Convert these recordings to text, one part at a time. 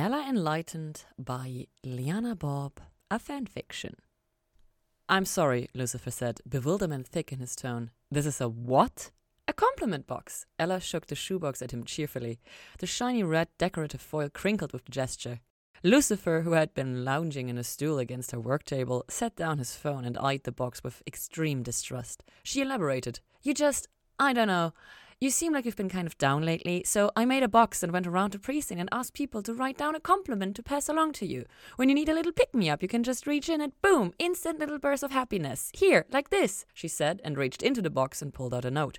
Ella Enlightened by Liannabob, a fanfiction. I'm sorry, Lucifer said, bewilderment thick in his tone. This is a what? A compliment box. Ella shook the shoebox at him cheerfully. The shiny red decorative foil crinkled with the gesture. Lucifer, who had been lounging in a stool against her work table, set down his phone and eyed the box with extreme distrust. She elaborated. You just, I don't know. You seem like you've been kind of down lately, so I made a box and went around the precinct and asked people to write down a compliment to pass along to you. When you need a little pick me up, you can just reach in and boom, instant little burst of happiness. Here, like this, she said, and reached into the box and pulled out a note.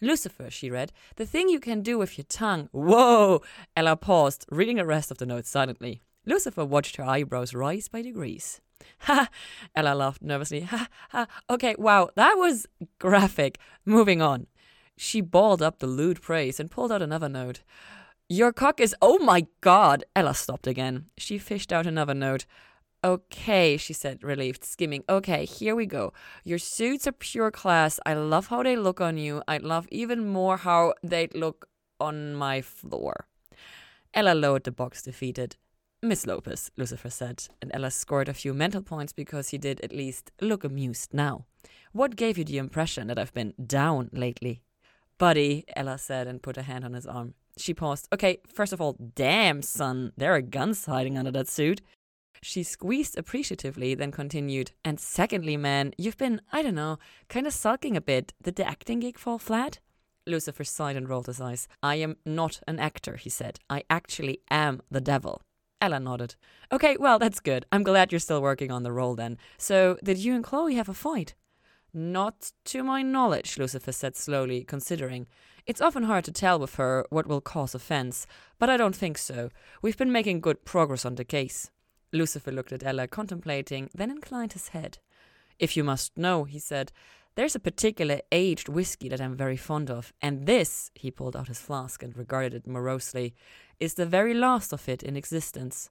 Lucifer, she read, the thing you can do with your tongue. Whoa! Ella paused, reading the rest of the note silently. Lucifer watched her eyebrows rise by degrees. Ha! Ella laughed nervously. Ha ha! Okay, wow, that was graphic. Moving on. She balled up the lewd praise and pulled out another note. Your cock is. Oh my god! Ella stopped again. She fished out another note. Okay, she said, relieved, skimming. Okay, here we go. Your suits are pure class. I love how they look on you. I love even more how they look on my floor. Ella lowered the box, defeated. Miss Lopez, Lucifer said, and Ella scored a few mental points because he did at least look amused now. What gave you the impression that I've been down lately? Buddy, Ella said and put a hand on his arm. She paused. Okay, first of all, damn, son, there are guns hiding under that suit. She squeezed appreciatively, then continued. And secondly, man, you've been, I don't know, kind of sulking a bit. Did the acting gig fall flat? Lucifer sighed and rolled his eyes. I am not an actor, he said. I actually am the devil. Ella nodded. Okay, well, that's good. I'm glad you're still working on the role then. So, did you and Chloe have a fight? Not to my knowledge, Lucifer said slowly, considering. It's often hard to tell with her what will cause offense, but I don't think so. We've been making good progress on the case. Lucifer looked at Ella, contemplating, then inclined his head. If you must know, he said, there's a particular aged whiskey that I'm very fond of, and this, he pulled out his flask and regarded it morosely, is the very last of it in existence.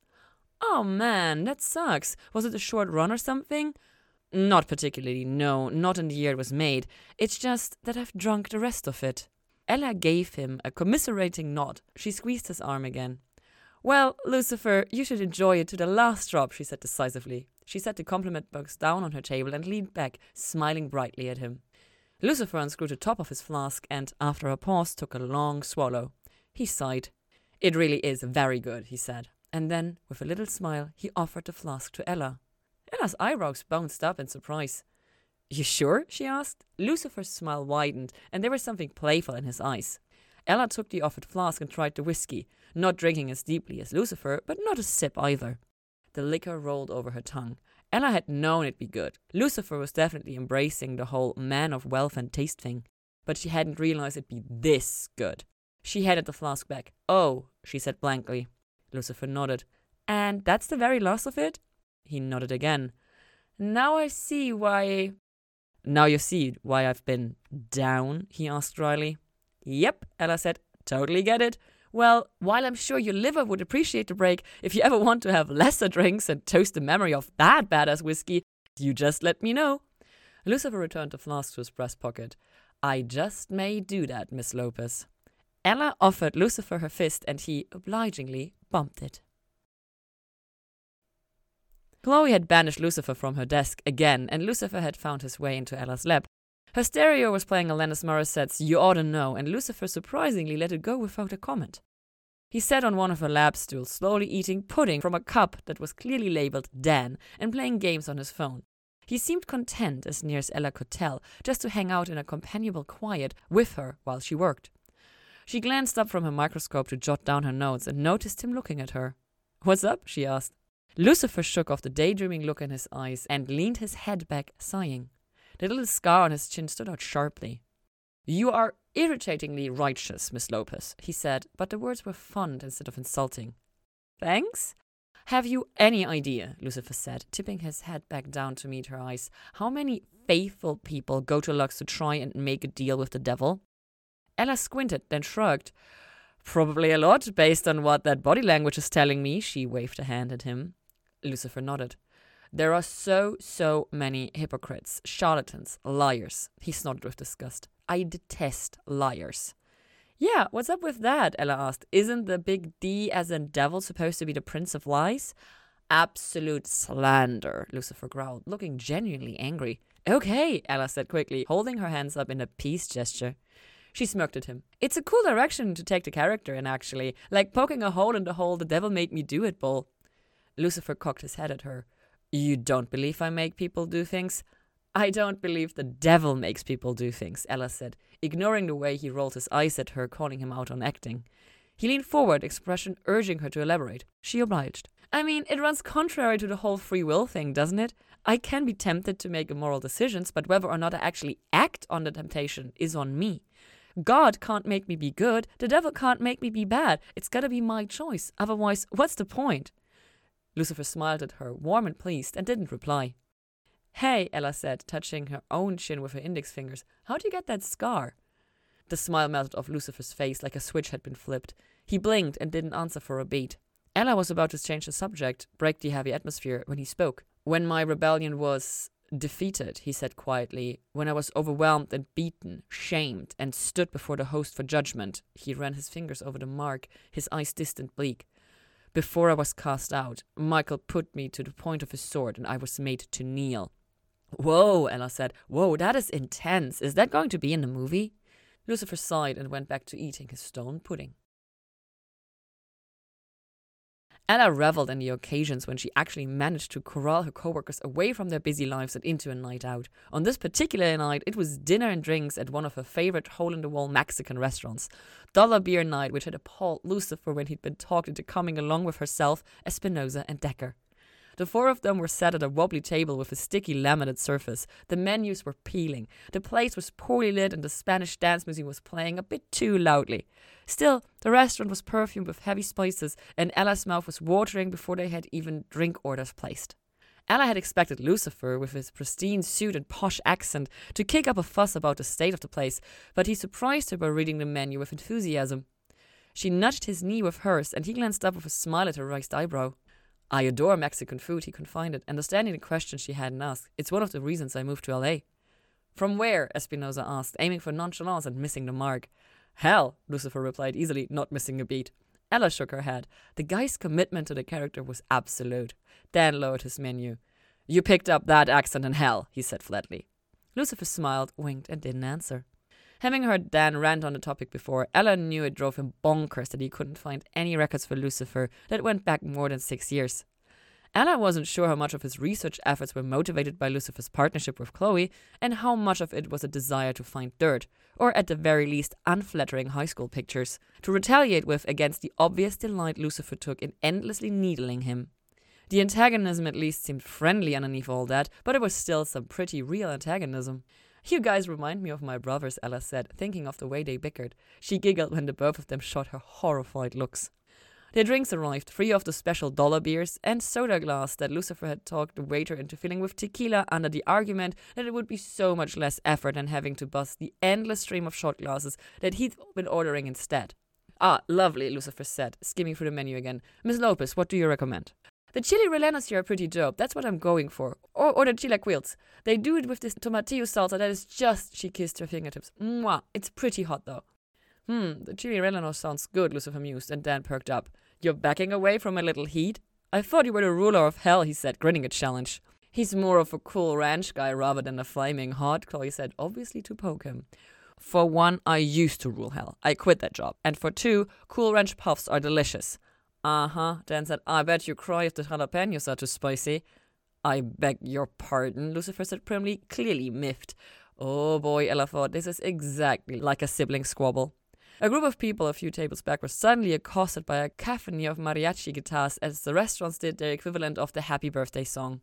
Oh man, that sucks. Was it a short run or something? Not particularly, no, not in the year it was made. It's just that I've drunk the rest of it. Ella gave him a commiserating nod. She squeezed his arm again. Well, Lucifer, you should enjoy it to the last drop, she said decisively. She set the compliment box down on her table and leaned back, smiling brightly at him. Lucifer unscrewed the top of his flask and, after a pause, took a long swallow. He sighed. It really is very good, he said. And then, with a little smile, he offered the flask to Ella. Ella's eyebrows bounced up in surprise. You sure? she asked. Lucifer's smile widened, and there was something playful in his eyes. Ella took the offered flask and tried the whiskey, not drinking as deeply as Lucifer, but not a sip either. The liquor rolled over her tongue. Ella had known it'd be good. Lucifer was definitely embracing the whole man of wealth and taste thing, but she hadn't realized it'd be this good. She handed the flask back. Oh, she said blankly. Lucifer nodded. And that's the very last of it? He nodded again. Now I see why. Now you see why I've been down? he asked dryly. Yep, Ella said. Totally get it. Well, while I'm sure your liver would appreciate the break, if you ever want to have lesser drinks and toast the memory of that badass whiskey, you just let me know. Lucifer returned the flask to his breast pocket. I just may do that, Miss Lopez. Ella offered Lucifer her fist, and he obligingly bumped it. Chloe had banished Lucifer from her desk again, and Lucifer had found his way into Ella's lap. Her stereo was playing Alanis Morissette's You Oughta Know, and Lucifer surprisingly let it go without a comment. He sat on one of her lab stools, slowly eating pudding from a cup that was clearly labeled Dan, and playing games on his phone. He seemed content, as near as Ella could tell, just to hang out in a companionable quiet with her while she worked. She glanced up from her microscope to jot down her notes and noticed him looking at her. What's up? she asked. Lucifer shook off the daydreaming look in his eyes and leaned his head back, sighing. The little scar on his chin stood out sharply. You are irritatingly righteous, Miss Lopez, he said, but the words were fond instead of insulting. Thanks? Have you any idea, Lucifer said, tipping his head back down to meet her eyes, how many faithful people go to Lux to try and make a deal with the devil? Ella squinted, then shrugged. Probably a lot, based on what that body language is telling me, she waved a hand at him. Lucifer nodded. There are so, so many hypocrites, charlatans, liars. He snorted with disgust. I detest liars. Yeah, what's up with that? Ella asked. Isn't the big D as in devil supposed to be the prince of lies? Absolute slander, Lucifer growled, looking genuinely angry. Okay, Ella said quickly, holding her hands up in a peace gesture. She smirked at him. It's a cool direction to take the character in, actually. Like poking a hole in the hole the devil made me do it, Bull. Lucifer cocked his head at her. You don't believe I make people do things? I don't believe the devil makes people do things, Ella said, ignoring the way he rolled his eyes at her, calling him out on acting. He leaned forward, expression urging her to elaborate. She obliged. I mean, it runs contrary to the whole free will thing, doesn't it? I can be tempted to make immoral decisions, but whether or not I actually act on the temptation is on me. God can't make me be good, the devil can't make me be bad. It's gotta be my choice. Otherwise, what's the point? Lucifer smiled at her, warm and pleased, and didn't reply. Hey, Ella said, touching her own chin with her index fingers. How'd you get that scar? The smile melted off Lucifer's face like a switch had been flipped. He blinked and didn't answer for a beat. Ella was about to change the subject, break the heavy atmosphere, when he spoke. When my rebellion was defeated, he said quietly, when I was overwhelmed and beaten, shamed, and stood before the host for judgment, he ran his fingers over the mark, his eyes distant bleak. Before I was cast out, Michael put me to the point of his sword, and I was made to kneel. Whoa, Ella said. Whoa, that is intense. Is that going to be in the movie? Lucifer sighed and went back to eating his stone pudding. Ella reveled in the occasions when she actually managed to corral her coworkers away from their busy lives and into a night out. On this particular night, it was dinner and drinks at one of her favorite hole in the wall Mexican restaurants. Dollar beer night, which had appalled Lucifer when he'd been talked into coming along with herself, Espinosa, and Decker. The four of them were sat at a wobbly table with a sticky laminate surface. The menus were peeling. The place was poorly lit, and the Spanish dance music was playing a bit too loudly. Still, the restaurant was perfumed with heavy spices, and Ella's mouth was watering before they had even drink orders placed. Ella had expected Lucifer, with his pristine suit and posh accent, to kick up a fuss about the state of the place, but he surprised her by reading the menu with enthusiasm. She nudged his knee with hers, and he glanced up with a smile at her raised eyebrow. I adore Mexican food, he confided, understanding the question she hadn't asked. It's one of the reasons I moved to LA. From where? Espinosa asked, aiming for nonchalance and missing the mark. Hell, Lucifer replied easily, not missing a beat. Ella shook her head. The guy's commitment to the character was absolute. Dan lowered his menu. You picked up that accent in hell, he said flatly. Lucifer smiled, winked, and didn't answer. Having heard Dan rant on the topic before, Ella knew it drove him bonkers that he couldn't find any records for Lucifer that went back more than six years. Ella wasn't sure how much of his research efforts were motivated by Lucifer's partnership with Chloe, and how much of it was a desire to find dirt, or at the very least, unflattering high school pictures, to retaliate with against the obvious delight Lucifer took in endlessly needling him. The antagonism at least seemed friendly underneath all that, but it was still some pretty real antagonism. You guys remind me of my brothers, Ella said, thinking of the way they bickered. She giggled when the both of them shot her horrified looks. Their drinks arrived, three of the special dollar beers and soda glass that Lucifer had talked the waiter into filling with tequila under the argument that it would be so much less effort than having to bust the endless stream of shot glasses that he'd been ordering instead. Ah, lovely, Lucifer said, skimming through the menu again. Miss Lopez, what do you recommend? The chili rellenos here are pretty dope. That's what I'm going for. Or, or the chilaquiles. They do it with this tomatillo salsa that is just, she kissed her fingertips. Mwah. It's pretty hot though. Hmm, the chili rellenos sounds good, Lucifer mused, and Dan perked up. You're backing away from a little heat? I thought you were the ruler of hell, he said, grinning at challenge. He's more of a cool ranch guy rather than a flaming hot, Chloe said, obviously to poke him. For one, I used to rule hell. I quit that job. And for two, Cool Ranch puffs are delicious. Uh huh. Dan said, I bet you cry if the jalapenos are too spicy. I beg your pardon, Lucifer said primly, clearly miffed. Oh boy, Ella thought, this is exactly like a sibling squabble. A group of people a few tables back were suddenly accosted by a cacophony of mariachi guitars as the restaurants did their equivalent of the happy birthday song.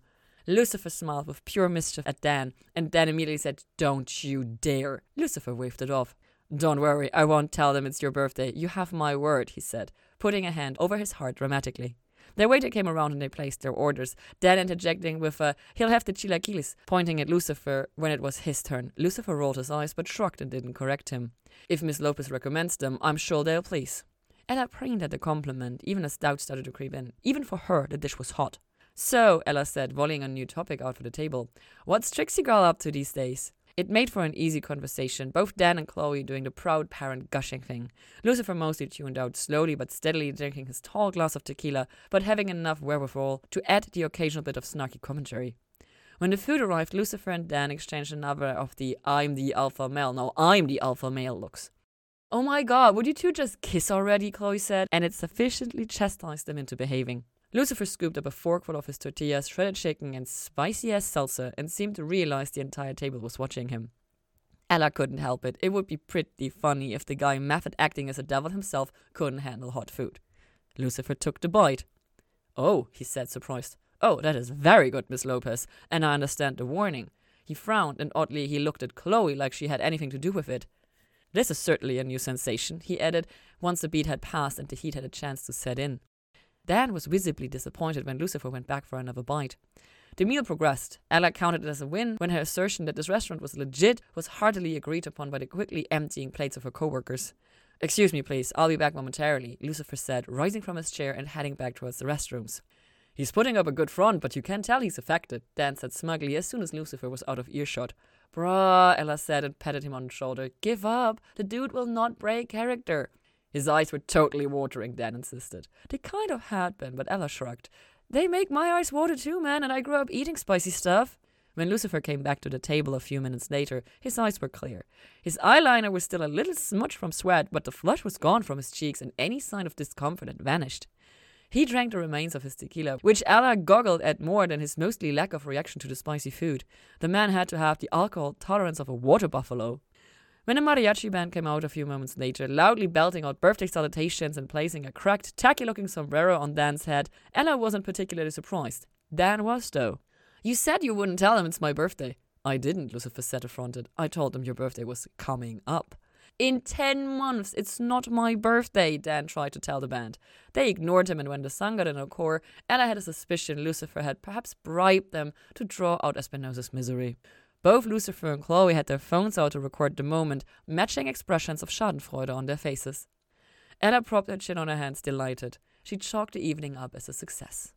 Lucifer smiled with pure mischief at Dan, and Dan immediately said, Don't you dare. Lucifer waved it off. Don't worry, I won't tell them it's your birthday. You have my word, he said, putting a hand over his heart dramatically. Their waiter came around and they placed their orders, Dan interjecting with a, he'll have the chilaquiles, pointing at Lucifer when it was his turn. Lucifer rolled his eyes but shrugged and didn't correct him. If Miss Lopez recommends them, I'm sure they'll please. Ella preened at the compliment, even as doubt started to creep in. Even for her, the dish was hot. So, Ella said, volleying a new topic out for the table, what's Trixie Girl up to these days? It made for an easy conversation, both Dan and Chloe doing the proud parent gushing thing. Lucifer mostly tuned out, slowly but steadily drinking his tall glass of tequila, but having enough wherewithal to add the occasional bit of snarky commentary. When the food arrived, Lucifer and Dan exchanged another of the I'm the alpha male, no, I'm the alpha male looks. Oh my god, would you two just kiss already? Chloe said, and it sufficiently chastised them into behaving. Lucifer scooped up a forkful of his tortillas, shredded chicken, and spicy ass salsa, and seemed to realize the entire table was watching him. Ella couldn't help it. It would be pretty funny if the guy method acting as a devil himself couldn't handle hot food. Lucifer took the bite. Oh, he said, surprised. Oh, that is very good, Miss Lopez, and I understand the warning. He frowned, and oddly he looked at Chloe like she had anything to do with it. This is certainly a new sensation, he added, once the beat had passed and the heat had a chance to set in. Dan was visibly disappointed when Lucifer went back for another bite. The meal progressed. Ella counted it as a win when her assertion that this restaurant was legit was heartily agreed upon by the quickly emptying plates of her coworkers. Excuse me, please, I'll be back momentarily, Lucifer said, rising from his chair and heading back towards the restrooms. He's putting up a good front, but you can tell he's affected, Dan said smugly as soon as Lucifer was out of earshot. Bruh, Ella said and patted him on the shoulder. Give up. The dude will not break character. His eyes were totally watering, Dan insisted. They kind of had been, but Ella shrugged. They make my eyes water too, man, and I grew up eating spicy stuff. When Lucifer came back to the table a few minutes later, his eyes were clear. His eyeliner was still a little smudged from sweat, but the flush was gone from his cheeks and any sign of discomfort had vanished. He drank the remains of his tequila, which Ella goggled at more than his mostly lack of reaction to the spicy food. The man had to have the alcohol tolerance of a water buffalo. When the mariachi band came out a few moments later, loudly belting out birthday salutations and placing a cracked, tacky looking sombrero on Dan's head, Ella wasn't particularly surprised. Dan was, though. You said you wouldn't tell him it's my birthday. I didn't, Lucifer said affronted. I told him your birthday was coming up. In ten months, it's not my birthday, Dan tried to tell the band. They ignored him, and when the song got in a core, Ella had a suspicion Lucifer had perhaps bribed them to draw out Espinosa's misery. Both Lucifer and Chloe had their phones out to record the moment, matching expressions of schadenfreude on their faces. Ella propped her chin on her hands, delighted. She chalked the evening up as a success.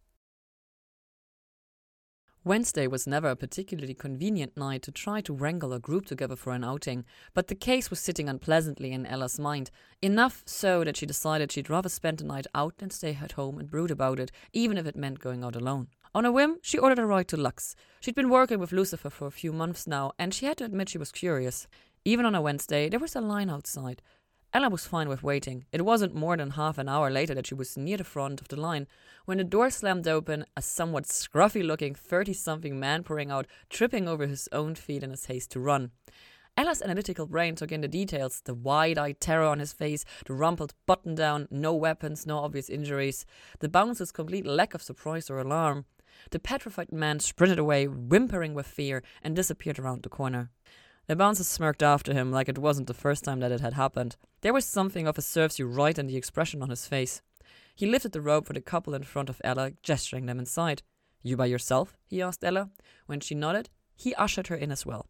Wednesday was never a particularly convenient night to try to wrangle a group together for an outing, but the case was sitting unpleasantly in Ella's mind, enough so that she decided she'd rather spend the night out than stay at home and brood about it, even if it meant going out alone. On a whim, she ordered a ride to Lux. She'd been working with Lucifer for a few months now, and she had to admit she was curious. Even on a Wednesday, there was a line outside. Ella was fine with waiting. It wasn't more than half an hour later that she was near the front of the line when the door slammed open, a somewhat scruffy looking 30 something man pouring out, tripping over his own feet in his haste to run. Ella's analytical brain took in the details the wide eyed terror on his face, the rumpled button down, no weapons, no obvious injuries, the bouncer's complete lack of surprise or alarm. The petrified man sprinted away, whimpering with fear, and disappeared around the corner. The bouncer smirked after him like it wasn't the first time that it had happened. There was something of a serves you right in the expression on his face. He lifted the rope for the couple in front of Ella, gesturing them inside. You by yourself? he asked Ella. When she nodded, he ushered her in as well.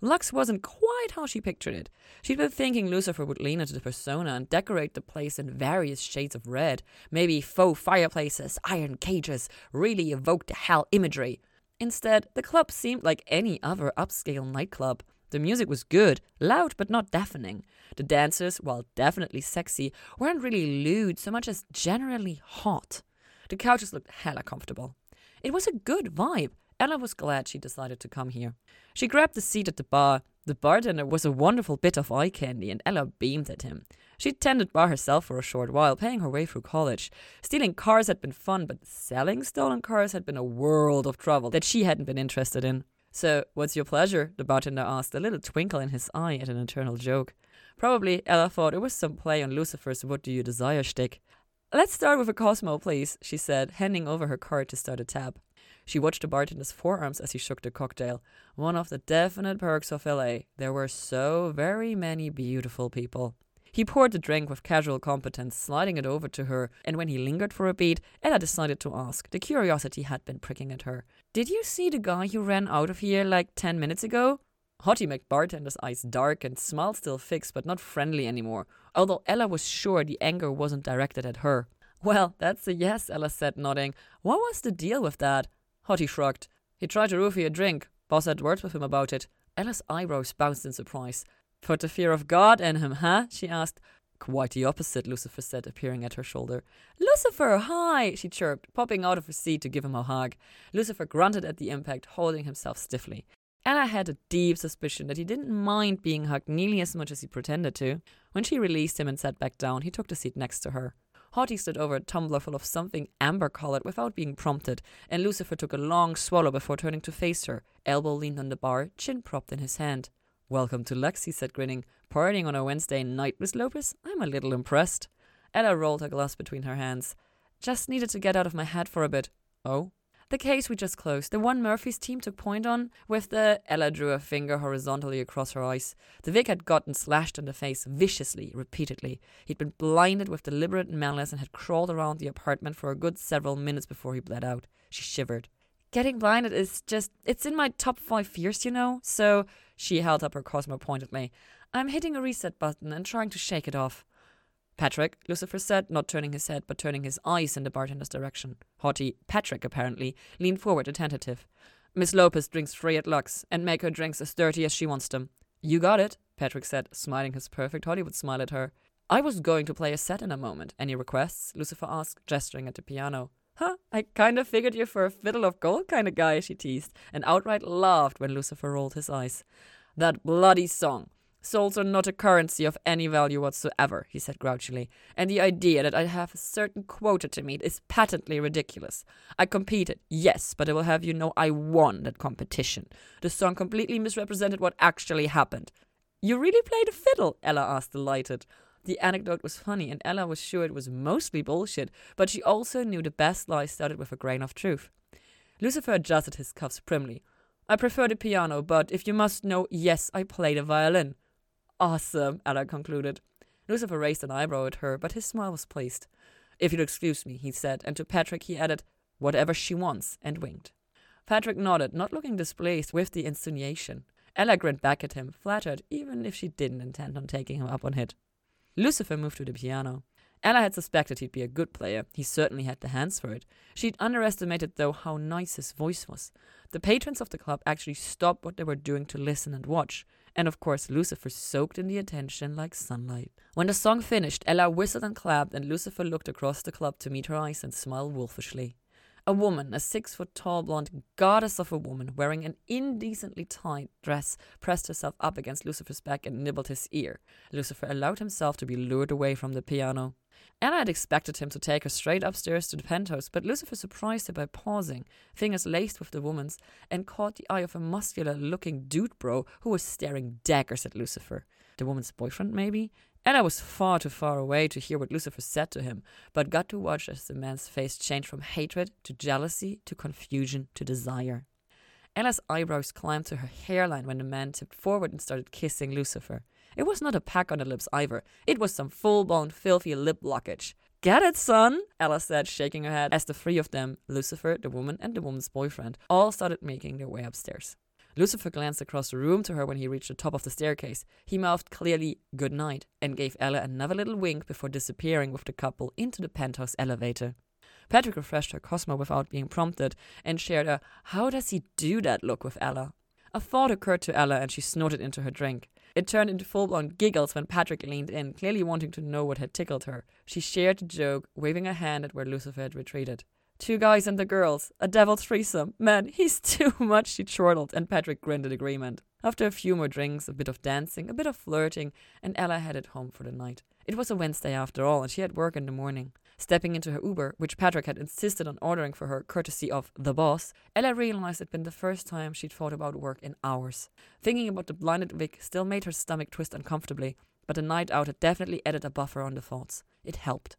Lux wasn't quite how she pictured it. She'd been thinking Lucifer would lean into the persona and decorate the place in various shades of red. Maybe faux fireplaces, iron cages, really evoke the hell imagery. Instead, the club seemed like any other upscale nightclub. The music was good, loud but not deafening. The dancers, while definitely sexy, weren't really lewd so much as generally hot. The couches looked hella comfortable. It was a good vibe, Ella was glad she decided to come here. She grabbed a seat at the bar. The bartender was a wonderful bit of eye candy, and Ella beamed at him. She'd tended bar herself for a short while, paying her way through college. Stealing cars had been fun, but selling stolen cars had been a world of trouble that she hadn't been interested in. So, what's your pleasure? the bartender asked, a little twinkle in his eye at an internal joke. Probably, Ella thought it was some play on Lucifer's What Do You Desire shtick. Let's start with a Cosmo, please, she said, handing over her card to start a tab. She watched the bartender's forearms as he shook the cocktail. One of the definite perks of LA. There were so very many beautiful people. He poured the drink with casual competence, sliding it over to her, and when he lingered for a beat, Ella decided to ask. The curiosity had been pricking at her. Did you see the guy who ran out of here like ten minutes ago? Hottie McBartender's eyes darkened, smile still fixed but not friendly anymore, although Ella was sure the anger wasn't directed at her. Well, that's a yes, Ella said, nodding. What was the deal with that? Hottie shrugged. He tried to roofie a drink. Boss had words with him about it. Ella's eyebrows bounced in surprise. Put the fear of God in him, huh? she asked. Quite the opposite, Lucifer said, appearing at her shoulder. Lucifer, hi, she chirped, popping out of her seat to give him a hug. Lucifer grunted at the impact, holding himself stiffly. Ella had a deep suspicion that he didn't mind being hugged nearly as much as he pretended to. When she released him and sat back down, he took the seat next to her. Hottie stood over a tumbler full of something amber colored without being prompted, and Lucifer took a long swallow before turning to face her, elbow leaned on the bar, chin propped in his hand. Welcome to Lux, he said, grinning. Partying on a Wednesday night, Miss Lopez? I'm a little impressed. Ella rolled her glass between her hands. Just needed to get out of my head for a bit. Oh? The case we just closed, the one Murphy's team took point on, with the. Ella drew a finger horizontally across her eyes. The Vic had gotten slashed in the face viciously, repeatedly. He'd been blinded with deliberate malice and had crawled around the apartment for a good several minutes before he bled out. She shivered. Getting blinded is just. It's in my top five fears, you know? So she held up her Cosmo pointedly. I'm hitting a reset button and trying to shake it off. Patrick, Lucifer said, not turning his head but turning his eyes in the bartender's direction. Hottie Patrick, apparently, leaned forward attentive. Miss Lopez drinks free at Lux, and make her drinks as dirty as she wants them. You got it, Patrick said, smiling his perfect Hollywood smile at her. I was going to play a set in a moment. Any requests? Lucifer asked, gesturing at the piano. Huh, I kind of figured you for a fiddle of gold kind of guy, she teased, and outright laughed when Lucifer rolled his eyes. That bloody song. Souls are not a currency of any value whatsoever, he said grouchily, and the idea that I have a certain quota to meet is patently ridiculous. I competed, yes, but I will have you know I won that competition. The song completely misrepresented what actually happened. You really played a fiddle? Ella asked, delighted. The anecdote was funny, and Ella was sure it was mostly bullshit, but she also knew the best lie started with a grain of truth. Lucifer adjusted his cuffs primly. I prefer the piano, but if you must know, yes, I play the violin. Awesome, Ella concluded. Lucifer raised an eyebrow at her, but his smile was pleased. If you'll excuse me, he said, and to Patrick he added, whatever she wants, and winked. Patrick nodded, not looking displeased with the insinuation. Ella grinned back at him, flattered, even if she didn't intend on taking him up on it. Lucifer moved to the piano. Ella had suspected he'd be a good player. He certainly had the hands for it. She'd underestimated, though, how nice his voice was. The patrons of the club actually stopped what they were doing to listen and watch. And of course, Lucifer soaked in the attention like sunlight. When the song finished, Ella whistled and clapped, and Lucifer looked across the club to meet her eyes and smile wolfishly. A woman, a six foot tall blonde goddess of a woman, wearing an indecently tight dress, pressed herself up against Lucifer's back and nibbled his ear. Lucifer allowed himself to be lured away from the piano. Anna had expected him to take her straight upstairs to the penthouse, but Lucifer surprised her by pausing, fingers laced with the woman's, and caught the eye of a muscular looking dude bro who was staring daggers at Lucifer. The woman's boyfriend, maybe? Ella was far too far away to hear what Lucifer said to him, but got to watch as the man's face changed from hatred to jealousy to confusion to desire. Ella's eyebrows climbed to her hairline when the man tipped forward and started kissing Lucifer. It was not a peck on the lips either, it was some full blown filthy lip blockage. Get it, son? Ella said, shaking her head, as the three of them, Lucifer, the woman, and the woman's boyfriend, all started making their way upstairs. Lucifer glanced across the room to her when he reached the top of the staircase. He mouthed clearly good night and gave Ella another little wink before disappearing with the couple into the penthouse elevator. Patrick refreshed her Cosmo without being prompted and shared a how does he do that look with Ella. A thought occurred to Ella and she snorted into her drink. It turned into full blown giggles when Patrick leaned in, clearly wanting to know what had tickled her. She shared the joke, waving a hand at where Lucifer had retreated. Two guys and the girls. A devil threesome. Man, he's too much, she chortled, and Patrick grinned in agreement. After a few more drinks, a bit of dancing, a bit of flirting, and Ella headed home for the night. It was a Wednesday after all, and she had work in the morning. Stepping into her Uber, which Patrick had insisted on ordering for her courtesy of the boss, Ella realized it'd been the first time she'd thought about work in hours. Thinking about the blinded Vic still made her stomach twist uncomfortably, but the night out had definitely added a buffer on the thoughts. It helped.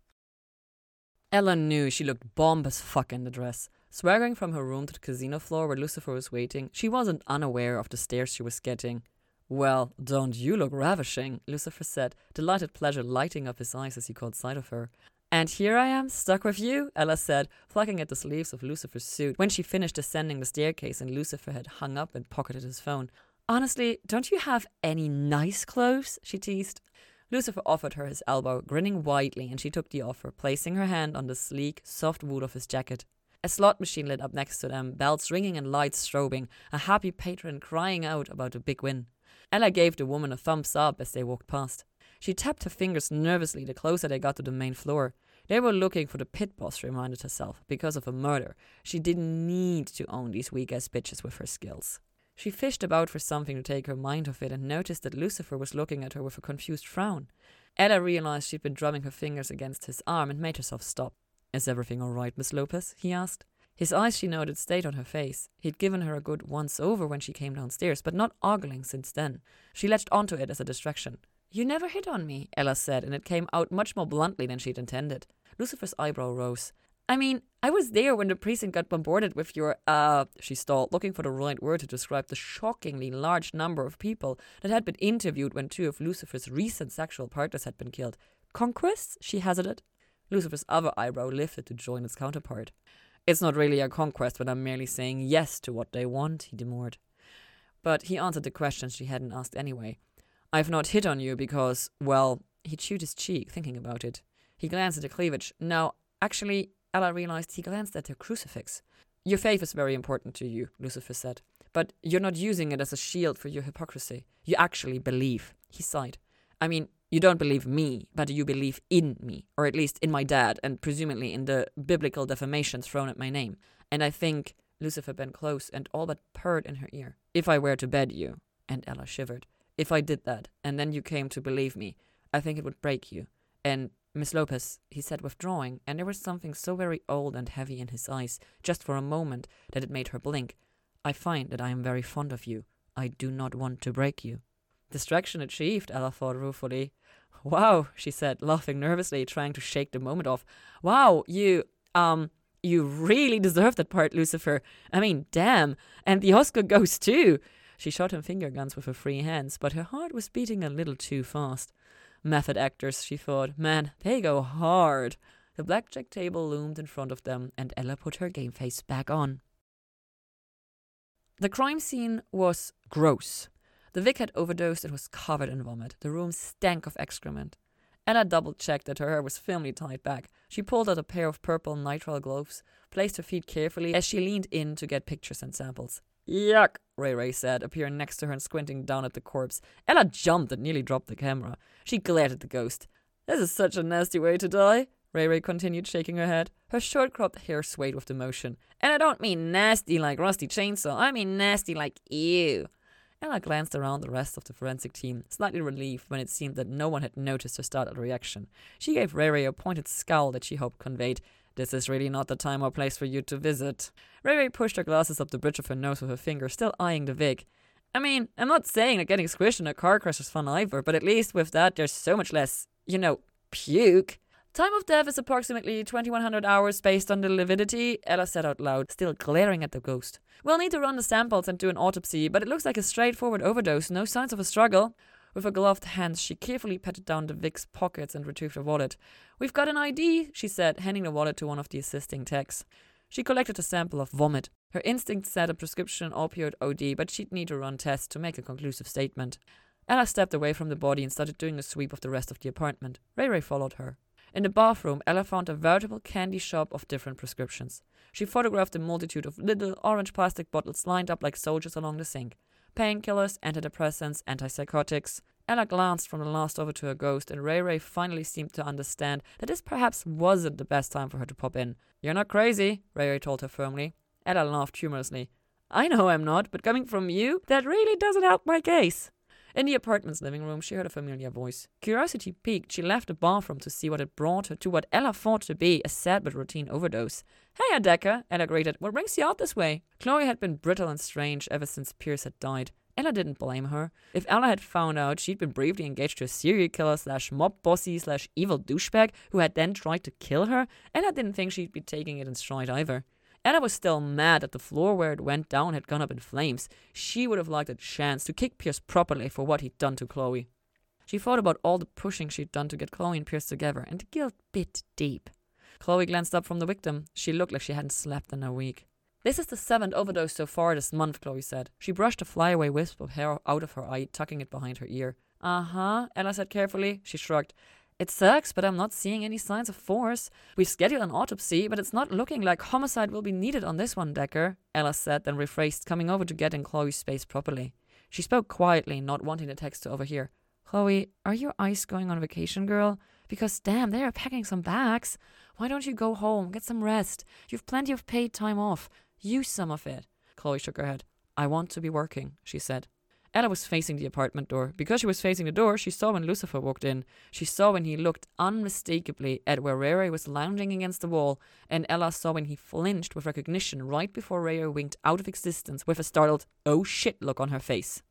Ella knew she looked bomb as fuck in the dress. Swaggering from her room to the casino floor where Lucifer was waiting, she wasn't unaware of the stares she was getting. Well, don't you look ravishing, Lucifer said, delighted pleasure lighting up his eyes as he caught sight of her. And here I am, stuck with you, Ella said, plucking at the sleeves of Lucifer's suit when she finished ascending the staircase and Lucifer had hung up and pocketed his phone. Honestly, don't you have any nice clothes? she teased. Lucifer offered her his elbow, grinning widely, and she took the offer, placing her hand on the sleek, soft wood of his jacket. A slot machine lit up next to them, bells ringing and lights strobing, a happy patron crying out about a big win. Ella gave the woman a thumbs up as they walked past. She tapped her fingers nervously the closer they got to the main floor. They were looking for the pit boss, reminded herself, because of a murder. She didn't need to own these weak ass bitches with her skills. She fished about for something to take her mind off it and noticed that Lucifer was looking at her with a confused frown. Ella realized she'd been drumming her fingers against his arm and made herself stop. Is everything all right, Miss Lopez? he asked. His eyes, she noted, stayed on her face. He'd given her a good once over when she came downstairs, but not ogling since then. She latched onto it as a distraction. You never hit on me, Ella said, and it came out much more bluntly than she'd intended. Lucifer's eyebrow rose. I mean, I was there when the precinct got bombarded with your, uh, she stalled, looking for the right word to describe the shockingly large number of people that had been interviewed when two of Lucifer's recent sexual partners had been killed. Conquests? she hazarded. Lucifer's other eyebrow lifted to join its counterpart. It's not really a conquest when I'm merely saying yes to what they want, he demurred. But he answered the question she hadn't asked anyway. I've not hit on you because, well, he chewed his cheek, thinking about it. He glanced at the cleavage. No, actually, Ella realized he glanced at her crucifix. Your faith is very important to you, Lucifer said, but you're not using it as a shield for your hypocrisy. You actually believe. He sighed. I mean, you don't believe me, but you believe in me, or at least in my dad, and presumably in the biblical defamations thrown at my name. And I think Lucifer bent close and all but purred in her ear. If I were to bed you, and Ella shivered, if I did that, and then you came to believe me, I think it would break you. And Miss Lopez, he said, withdrawing, and there was something so very old and heavy in his eyes, just for a moment, that it made her blink. I find that I am very fond of you. I do not want to break you. Distraction achieved, Ella thought ruefully. Wow, she said, laughing nervously, trying to shake the moment off. Wow, you, um, you really deserve that part, Lucifer. I mean, damn. And the Oscar goes too. She shot him finger guns with her free hands, but her heart was beating a little too fast. Method actors, she thought. Man, they go hard. The blackjack table loomed in front of them, and Ella put her game face back on. The crime scene was gross. The Vic had overdosed and was covered in vomit. The room stank of excrement. Ella double checked that her hair was firmly tied back. She pulled out a pair of purple nitrile gloves, placed her feet carefully as she leaned in to get pictures and samples. Yuck, Ray Ray said, appearing next to her and squinting down at the corpse. Ella jumped and nearly dropped the camera. She glared at the ghost. This is such a nasty way to die, Ray Ray continued, shaking her head. Her short cropped hair swayed with the emotion. And I don't mean nasty like Rusty Chainsaw, I mean nasty like you. Ella glanced around the rest of the forensic team, slightly relieved when it seemed that no one had noticed her startled reaction. She gave Ray Ray a pointed scowl that she hoped conveyed this is really not the time or place for you to visit. Ray Ray pushed her glasses up the bridge of her nose with her finger, still eyeing the Vic. I mean, I'm not saying that getting squished in a car crash is fun either, but at least with that, there's so much less, you know, puke. Time of death is approximately 2100 hours based on the lividity, Ella said out loud, still glaring at the ghost. We'll need to run the samples and do an autopsy, but it looks like a straightforward overdose, no signs of a struggle. With her gloved hands, she carefully patted down the Vic's pockets and retrieved her wallet. We've got an ID, she said, handing the wallet to one of the assisting techs. She collected a sample of vomit. Her instinct said a prescription opioid OD, but she'd need to run tests to make a conclusive statement. Ella stepped away from the body and started doing a sweep of the rest of the apartment. Ray Ray followed her. In the bathroom, Ella found a veritable candy shop of different prescriptions. She photographed a multitude of little orange plastic bottles lined up like soldiers along the sink painkillers, antidepressants, antipsychotics. Ella glanced from the last over to her ghost, and Ray Ray finally seemed to understand that this perhaps wasn't the best time for her to pop in. You're not crazy, Ray Ray told her firmly. Ella laughed humorously. I know I'm not, but coming from you, that really doesn't help my case. In the apartment's living room, she heard a familiar voice. Curiosity piqued, she left the bathroom to see what had brought her to what Ella thought to be a sad but routine overdose. Hey, Decker, Ella greeted. What brings you out this way? Chloe had been brittle and strange ever since Pierce had died. Ella didn't blame her. If Ella had found out she'd been briefly engaged to a serial killer slash mob bossy slash evil douchebag who had then tried to kill her, Ella didn't think she'd be taking it in stride either. Ella was still mad that the floor where it went down had gone up in flames. She would have liked a chance to kick Pierce properly for what he'd done to Chloe. She thought about all the pushing she'd done to get Chloe and Pierce together, and the guilt bit deep. Chloe glanced up from the victim. She looked like she hadn't slept in a week. This is the seventh overdose so far this month, Chloe said. She brushed a flyaway wisp of hair out of her eye, tucking it behind her ear. Uh huh, Ella said carefully. She shrugged. It sucks, but I'm not seeing any signs of force. We've scheduled an autopsy, but it's not looking like homicide will be needed on this one, Decker, Ella said, then rephrased, coming over to get in Chloe's space properly. She spoke quietly, not wanting the text to overhear. Chloe, are your eyes going on vacation, girl? Because damn, they are packing some bags. Why don't you go home, get some rest? You've plenty of paid time off. Use some of it. Chloe shook her head. I want to be working, she said. Ella was facing the apartment door. Because she was facing the door, she saw when Lucifer walked in. She saw when he looked unmistakably at where Ray was lounging against the wall, and Ella saw when he flinched with recognition right before Ray winked out of existence with a startled, oh shit look on her face.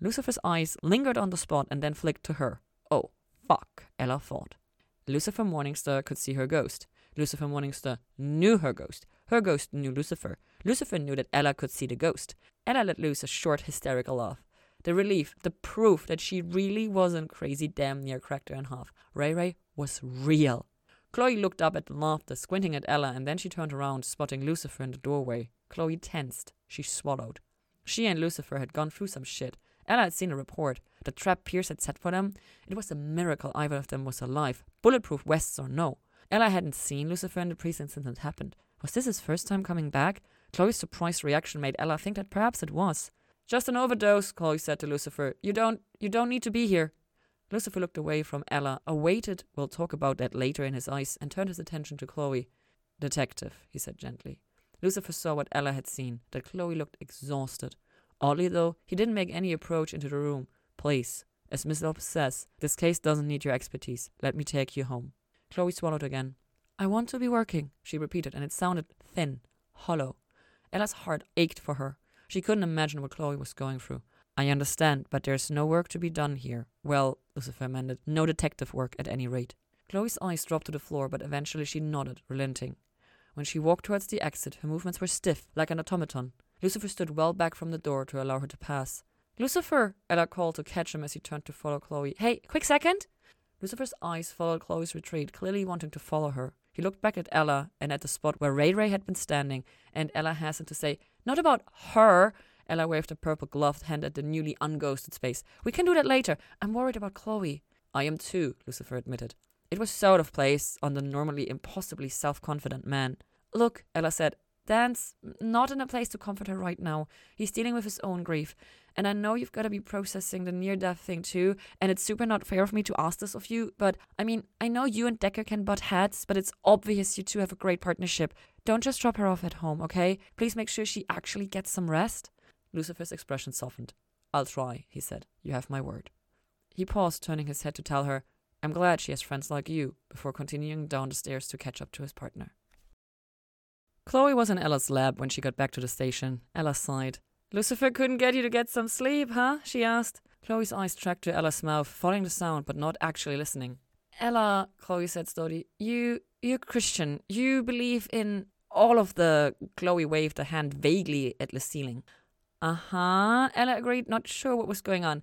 Lucifer's eyes lingered on the spot and then flicked to her. Oh, fuck, Ella thought. Lucifer Morningstar could see her ghost. Lucifer Morningstar knew her ghost. Her ghost knew Lucifer. Lucifer knew that Ella could see the ghost. Ella let loose a short, hysterical laugh. The relief, the proof that she really wasn't crazy damn near cracked her in half. Ray Ray was real. Chloe looked up at the laughter, squinting at Ella, and then she turned around, spotting Lucifer in the doorway. Chloe tensed. She swallowed. She and Lucifer had gone through some shit. Ella had seen a report. The trap Pierce had set for them. It was a miracle either of them was alive, bulletproof vests or no. Ella hadn't seen Lucifer in the precinct since it happened. Was this his first time coming back? Chloe's surprised reaction made Ella think that perhaps it was. Just an overdose, Chloe said to Lucifer. You don't you don't need to be here. Lucifer looked away from Ella, awaited, we'll talk about that later in his eyes, and turned his attention to Chloe. Detective, he said gently. Lucifer saw what Ella had seen, that Chloe looked exhausted. Oddly, though, he didn't make any approach into the room. Please, as Miss Lopez says, this case doesn't need your expertise. Let me take you home. Chloe swallowed again. I want to be working, she repeated, and it sounded thin, hollow. Ella's heart ached for her. She couldn't imagine what Chloe was going through. I understand, but there's no work to be done here. Well, Lucifer amended, no detective work at any rate. Chloe's eyes dropped to the floor, but eventually she nodded, relenting. When she walked towards the exit, her movements were stiff, like an automaton. Lucifer stood well back from the door to allow her to pass. Lucifer! Ella called to catch him as he turned to follow Chloe. Hey, quick second! Lucifer's eyes followed Chloe's retreat, clearly wanting to follow her. He looked back at Ella and at the spot where Ray Ray had been standing, and Ella hastened to say, Not about her. Ella waved a purple gloved hand at the newly unghosted space. We can do that later. I'm worried about Chloe. I am too, Lucifer admitted. It was so out of place on the normally impossibly self confident man. Look, Ella said, Dan's not in a place to comfort her right now. He's dealing with his own grief. And I know you've got to be processing the near death thing too. And it's super not fair of me to ask this of you. But I mean, I know you and Decker can butt heads, but it's obvious you two have a great partnership. Don't just drop her off at home, okay? Please make sure she actually gets some rest. Lucifer's expression softened. I'll try, he said. You have my word. He paused, turning his head to tell her, I'm glad she has friends like you, before continuing down the stairs to catch up to his partner. Chloe was in Ella's lab when she got back to the station. Ella sighed. Lucifer couldn't get you to get some sleep, huh? she asked. Chloe's eyes tracked to Ella's mouth, following the sound but not actually listening. Ella, Chloe said slowly, you you're Christian. You believe in all of the Chloe waved a hand vaguely at the ceiling. Uh-huh. Ella agreed, not sure what was going on.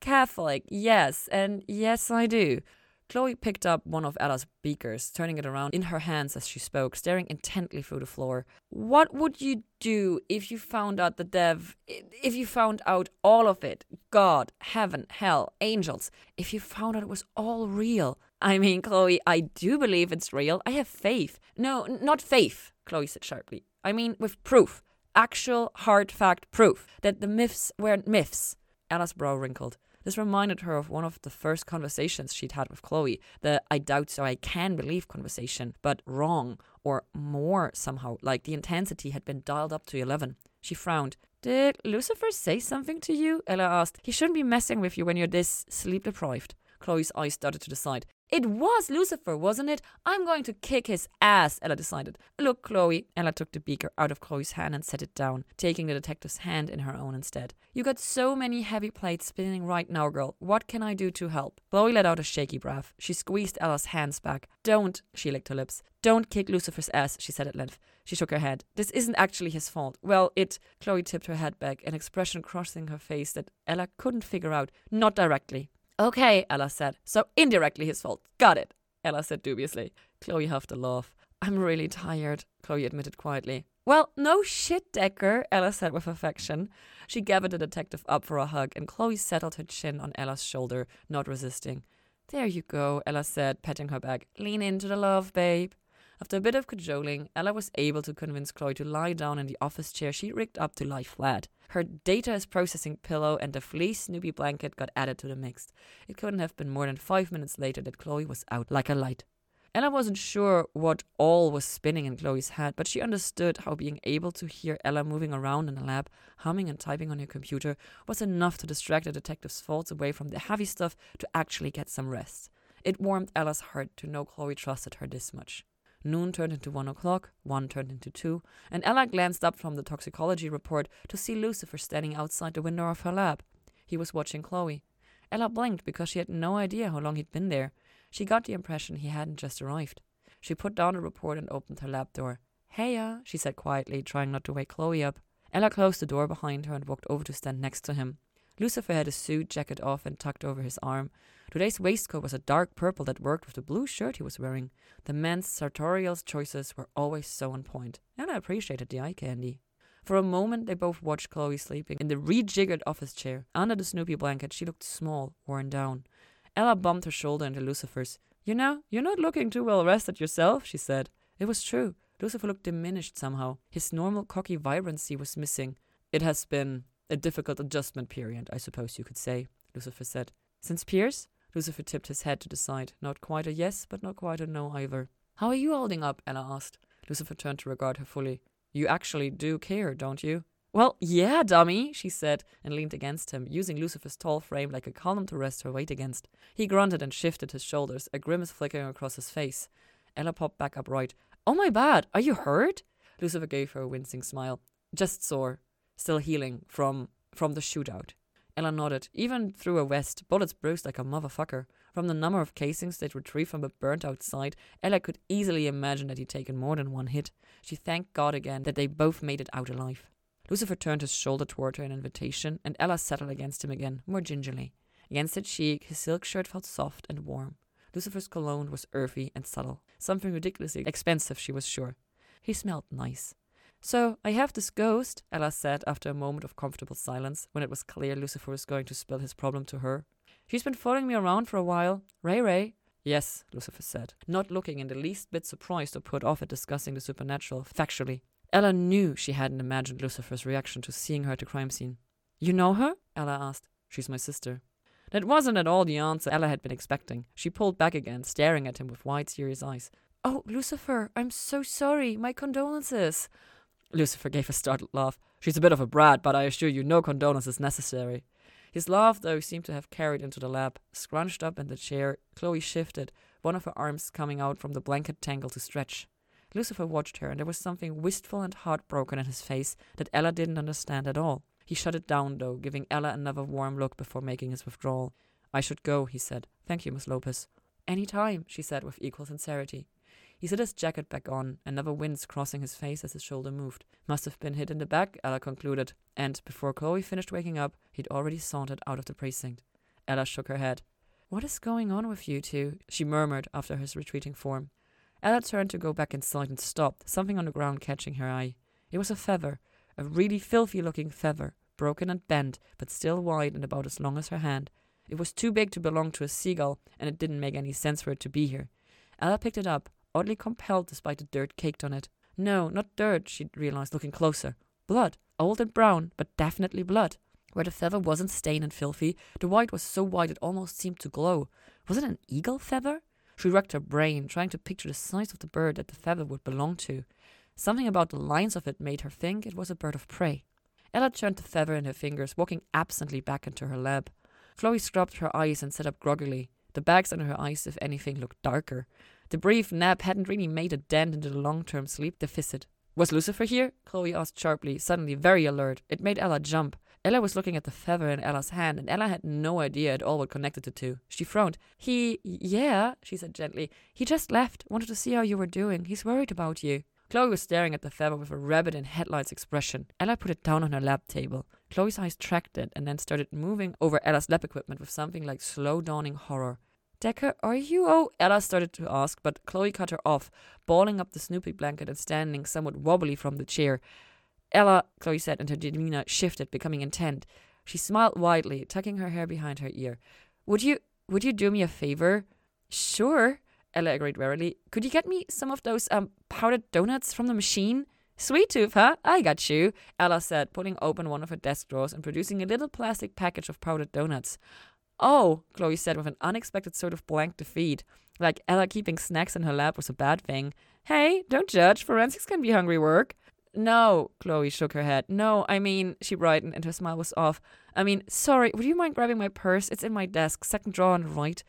Catholic, yes, and yes I do. Chloe picked up one of Ella's beakers, turning it around in her hands as she spoke, staring intently through the floor. What would you do if you found out the dev, if you found out all of it? God, heaven, hell, angels. If you found out it was all real. I mean, Chloe, I do believe it's real. I have faith. No, not faith, Chloe said sharply. I mean, with proof. Actual hard fact proof that the myths weren't myths. Ella's brow wrinkled. This reminded her of one of the first conversations she'd had with Chloe, the I doubt so I can believe conversation, but wrong, or more somehow, like the intensity had been dialed up to 11. She frowned. Did Lucifer say something to you? Ella asked. He shouldn't be messing with you when you're this sleep deprived. Chloe's eyes started to the side. It was Lucifer, wasn't it? I'm going to kick his ass, Ella decided. Look, Chloe. Ella took the beaker out of Chloe's hand and set it down, taking the detective's hand in her own instead. You got so many heavy plates spinning right now, girl. What can I do to help? Chloe let out a shaky breath. She squeezed Ella's hands back. Don't, she licked her lips. Don't kick Lucifer's ass, she said at length. She shook her head. This isn't actually his fault. Well, it. Chloe tipped her head back, an expression crossing her face that Ella couldn't figure out. Not directly. Okay, Ella said. So indirectly his fault. Got it, Ella said dubiously. Chloe huffed a laugh. I'm really tired, Chloe admitted quietly. Well, no shit, Decker, Ella said with affection. She gathered the detective up for a hug, and Chloe settled her chin on Ella's shoulder, not resisting. There you go, Ella said, patting her back. Lean into the love, babe. After a bit of cajoling, Ella was able to convince Chloe to lie down in the office chair she rigged up to lie flat. Her data is processing pillow and the fleece Snoopy blanket got added to the mix. It couldn't have been more than five minutes later that Chloe was out like a light. Ella wasn't sure what all was spinning in Chloe's head, but she understood how being able to hear Ella moving around in the lab, humming and typing on her computer, was enough to distract the detective's thoughts away from the heavy stuff to actually get some rest. It warmed Ella's heart to know Chloe trusted her this much. Noon turned into one o'clock, one turned into two, and Ella glanced up from the toxicology report to see Lucifer standing outside the window of her lab. He was watching Chloe. Ella blinked because she had no idea how long he'd been there. She got the impression he hadn't just arrived. She put down the report and opened her lab door. Heya, she said quietly, trying not to wake Chloe up. Ella closed the door behind her and walked over to stand next to him. Lucifer had his suit jacket off and tucked over his arm. Today's waistcoat was a dark purple that worked with the blue shirt he was wearing. The man's sartorial choices were always so on point, and I appreciated the eye candy. For a moment, they both watched Chloe sleeping in the rejiggered office chair. Under the Snoopy blanket, she looked small, worn down. Ella bumped her shoulder into Lucifer's. You know, you're not looking too well rested yourself, she said. It was true. Lucifer looked diminished somehow. His normal cocky vibrancy was missing. It has been a difficult adjustment period, I suppose you could say, Lucifer said. Since Pierce? Lucifer tipped his head to the side. Not quite a yes, but not quite a no either. How are you holding up? Ella asked. Lucifer turned to regard her fully. You actually do care, don't you? Well, yeah, dummy, she said, and leaned against him, using Lucifer's tall frame like a column to rest her weight against. He grunted and shifted his shoulders, a grimace flickering across his face. Ella popped back upright. Oh my bad, are you hurt? Lucifer gave her a wincing smile. Just sore. Still healing from from the shootout. Ella nodded. Even through a vest, bullets bruised like a motherfucker. From the number of casings they'd retrieved from a burnt out site, Ella could easily imagine that he'd taken more than one hit. She thanked God again that they both made it out alive. Lucifer turned his shoulder toward her in invitation, and Ella settled against him again, more gingerly. Against her cheek, his silk shirt felt soft and warm. Lucifer's cologne was earthy and subtle, something ridiculously expensive, she was sure. He smelled nice. So, I have this ghost, Ella said after a moment of comfortable silence, when it was clear Lucifer was going to spill his problem to her. She's been following me around for a while. Ray Ray. Yes, Lucifer said, not looking in the least bit surprised or put off at discussing the supernatural factually. Ella knew she hadn't imagined Lucifer's reaction to seeing her at the crime scene. You know her? Ella asked. She's my sister. That wasn't at all the answer Ella had been expecting. She pulled back again, staring at him with wide, serious eyes. Oh, Lucifer, I'm so sorry. My condolences. Lucifer gave a startled laugh. She's a bit of a brat, but I assure you no condolence is necessary. His laugh, though, seemed to have carried into the lab. Scrunched up in the chair, Chloe shifted, one of her arms coming out from the blanket tangle to stretch. Lucifer watched her, and there was something wistful and heartbroken in his face that Ella didn't understand at all. He shut it down, though, giving Ella another warm look before making his withdrawal. I should go, he said. Thank you, Miss Lopez. Any time, she said with equal sincerity. He set his jacket back on, another wince crossing his face as his shoulder moved. Must have been hit in the back, Ella concluded, and before Chloe finished waking up, he'd already sauntered out of the precinct. Ella shook her head. What is going on with you two? she murmured after his retreating form. Ella turned to go back inside and stopped, something on the ground catching her eye. It was a feather, a really filthy looking feather, broken and bent, but still wide and about as long as her hand. It was too big to belong to a seagull, and it didn't make any sense for it to be here. Ella picked it up, oddly compelled despite the dirt caked on it. No, not dirt, she realized, looking closer. Blood. Old and brown, but definitely blood. Where the feather wasn't stained and filthy, the white was so white it almost seemed to glow. Was it an eagle feather? She racked her brain, trying to picture the size of the bird that the feather would belong to. Something about the lines of it made her think it was a bird of prey. Ella turned the feather in her fingers, walking absently back into her lab. Chloe scrubbed her eyes and sat up groggily. The bags under her eyes, if anything, looked darker. The brief nap hadn't really made a dent into the long term sleep deficit. Was Lucifer here? Chloe asked sharply, suddenly very alert. It made Ella jump. Ella was looking at the feather in Ella's hand, and Ella had no idea at all what connected the two. She frowned. He, yeah, she said gently. He just left. Wanted to see how you were doing. He's worried about you. Chloe was staring at the feather with a rabbit in headlights expression. Ella put it down on her lab table. Chloe's eyes tracked it and then started moving over Ella's lab equipment with something like slow dawning horror. Decker, are you oh? Ella started to ask, but Chloe cut her off, balling up the Snoopy blanket and standing somewhat wobbly from the chair. Ella, Chloe said, and her demeanor shifted, becoming intent. She smiled widely, tucking her hair behind her ear. Would you would you do me a favor? Sure, Ella agreed wearily. Could you get me some of those um powdered donuts from the machine? Sweet tooth, huh? I got you, Ella said, pulling open one of her desk drawers and producing a little plastic package of powdered donuts. Oh, Chloe said with an unexpected sort of blank defeat. Like Ella keeping snacks in her lap was a bad thing. Hey, don't judge. Forensics can be hungry work. No, Chloe shook her head. No, I mean, she brightened and her smile was off. I mean, sorry, would you mind grabbing my purse? It's in my desk, second drawer on the right.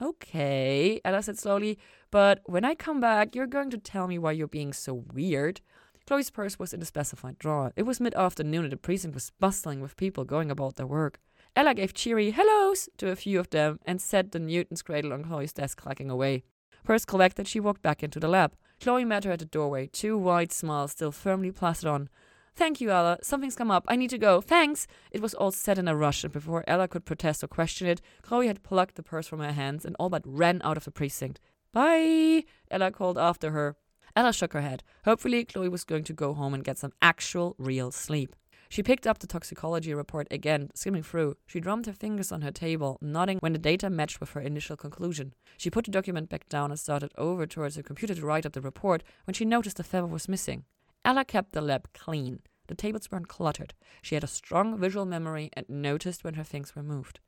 Okay, Ella said slowly, but when I come back, you're going to tell me why you're being so weird. Chloe's purse was in the specified drawer. It was mid afternoon and the precinct was bustling with people going about their work. Ella gave cheery hellos to a few of them and set the Newton's cradle on Chloe's desk clacking away. Purse collected, she walked back into the lab. Chloe met her at the doorway, two wide smiles still firmly plastered on. Thank you, Ella. Something's come up. I need to go. Thanks. It was all said in a rush, and before Ella could protest or question it, Chloe had plucked the purse from her hands and all but ran out of the precinct. Bye, Ella called after her. Ella shook her head. Hopefully, Chloe was going to go home and get some actual, real sleep. She picked up the toxicology report again, skimming through. She drummed her fingers on her table, nodding when the data matched with her initial conclusion. She put the document back down and started over towards her computer to write up the report when she noticed the feather was missing. Ella kept the lab clean. The tables weren't cluttered. She had a strong visual memory and noticed when her things were moved.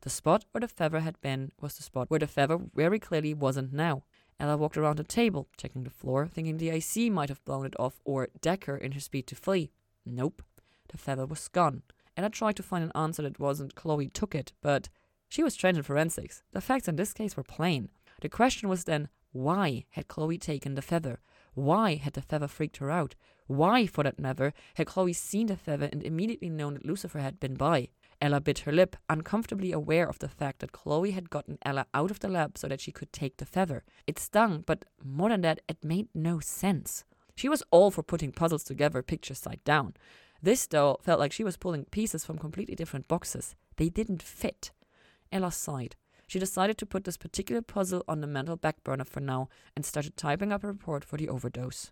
The spot where the feather had been was the spot where the feather very clearly wasn't now. Ella walked around the table, checking the floor, thinking the AC might have blown it off or Decker in her speed to flee. Nope the feather was gone. And I tried to find an answer that wasn't Chloe took it, but she was trained in forensics. The facts in this case were plain. The question was then, why had Chloe taken the feather? Why had the feather freaked her out? Why, for that matter, had Chloe seen the feather and immediately known that Lucifer had been by? Ella bit her lip, uncomfortably aware of the fact that Chloe had gotten Ella out of the lab so that she could take the feather. It stung, but more than that, it made no sense. She was all for putting puzzles together, picture side down. This, though, felt like she was pulling pieces from completely different boxes. They didn't fit. Ella sighed. She decided to put this particular puzzle on the mental back burner for now and started typing up a report for the overdose.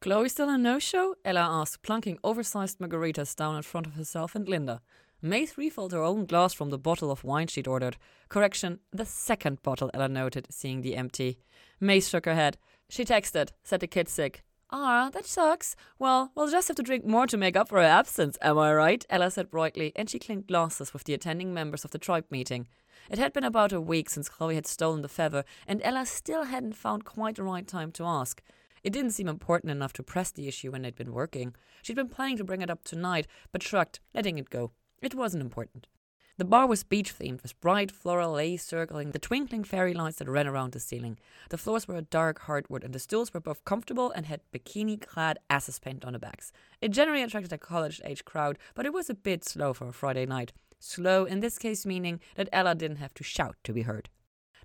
Chloe still a no show? Ella asked, plunking oversized margaritas down in front of herself and Linda. Maze refilled her own glass from the bottle of wine she'd ordered. Correction, the second bottle, Ella noted, seeing the empty. Maze shook her head. She texted, said the kid's sick. Ah, that sucks. Well, we'll just have to drink more to make up for her absence, am I right? Ella said brightly, and she clinked glasses with the attending members of the tribe meeting. It had been about a week since Chloe had stolen the feather, and Ella still hadn't found quite the right time to ask. It didn't seem important enough to press the issue when they'd been working. She'd been planning to bring it up tonight, but shrugged, letting it go. It wasn't important. The bar was beach themed with bright floral lace circling the twinkling fairy lights that ran around the ceiling. The floors were a dark hardwood and the stools were both comfortable and had bikini clad asses paint on the backs. It generally attracted a college age crowd, but it was a bit slow for a Friday night. Slow in this case meaning that Ella didn't have to shout to be heard.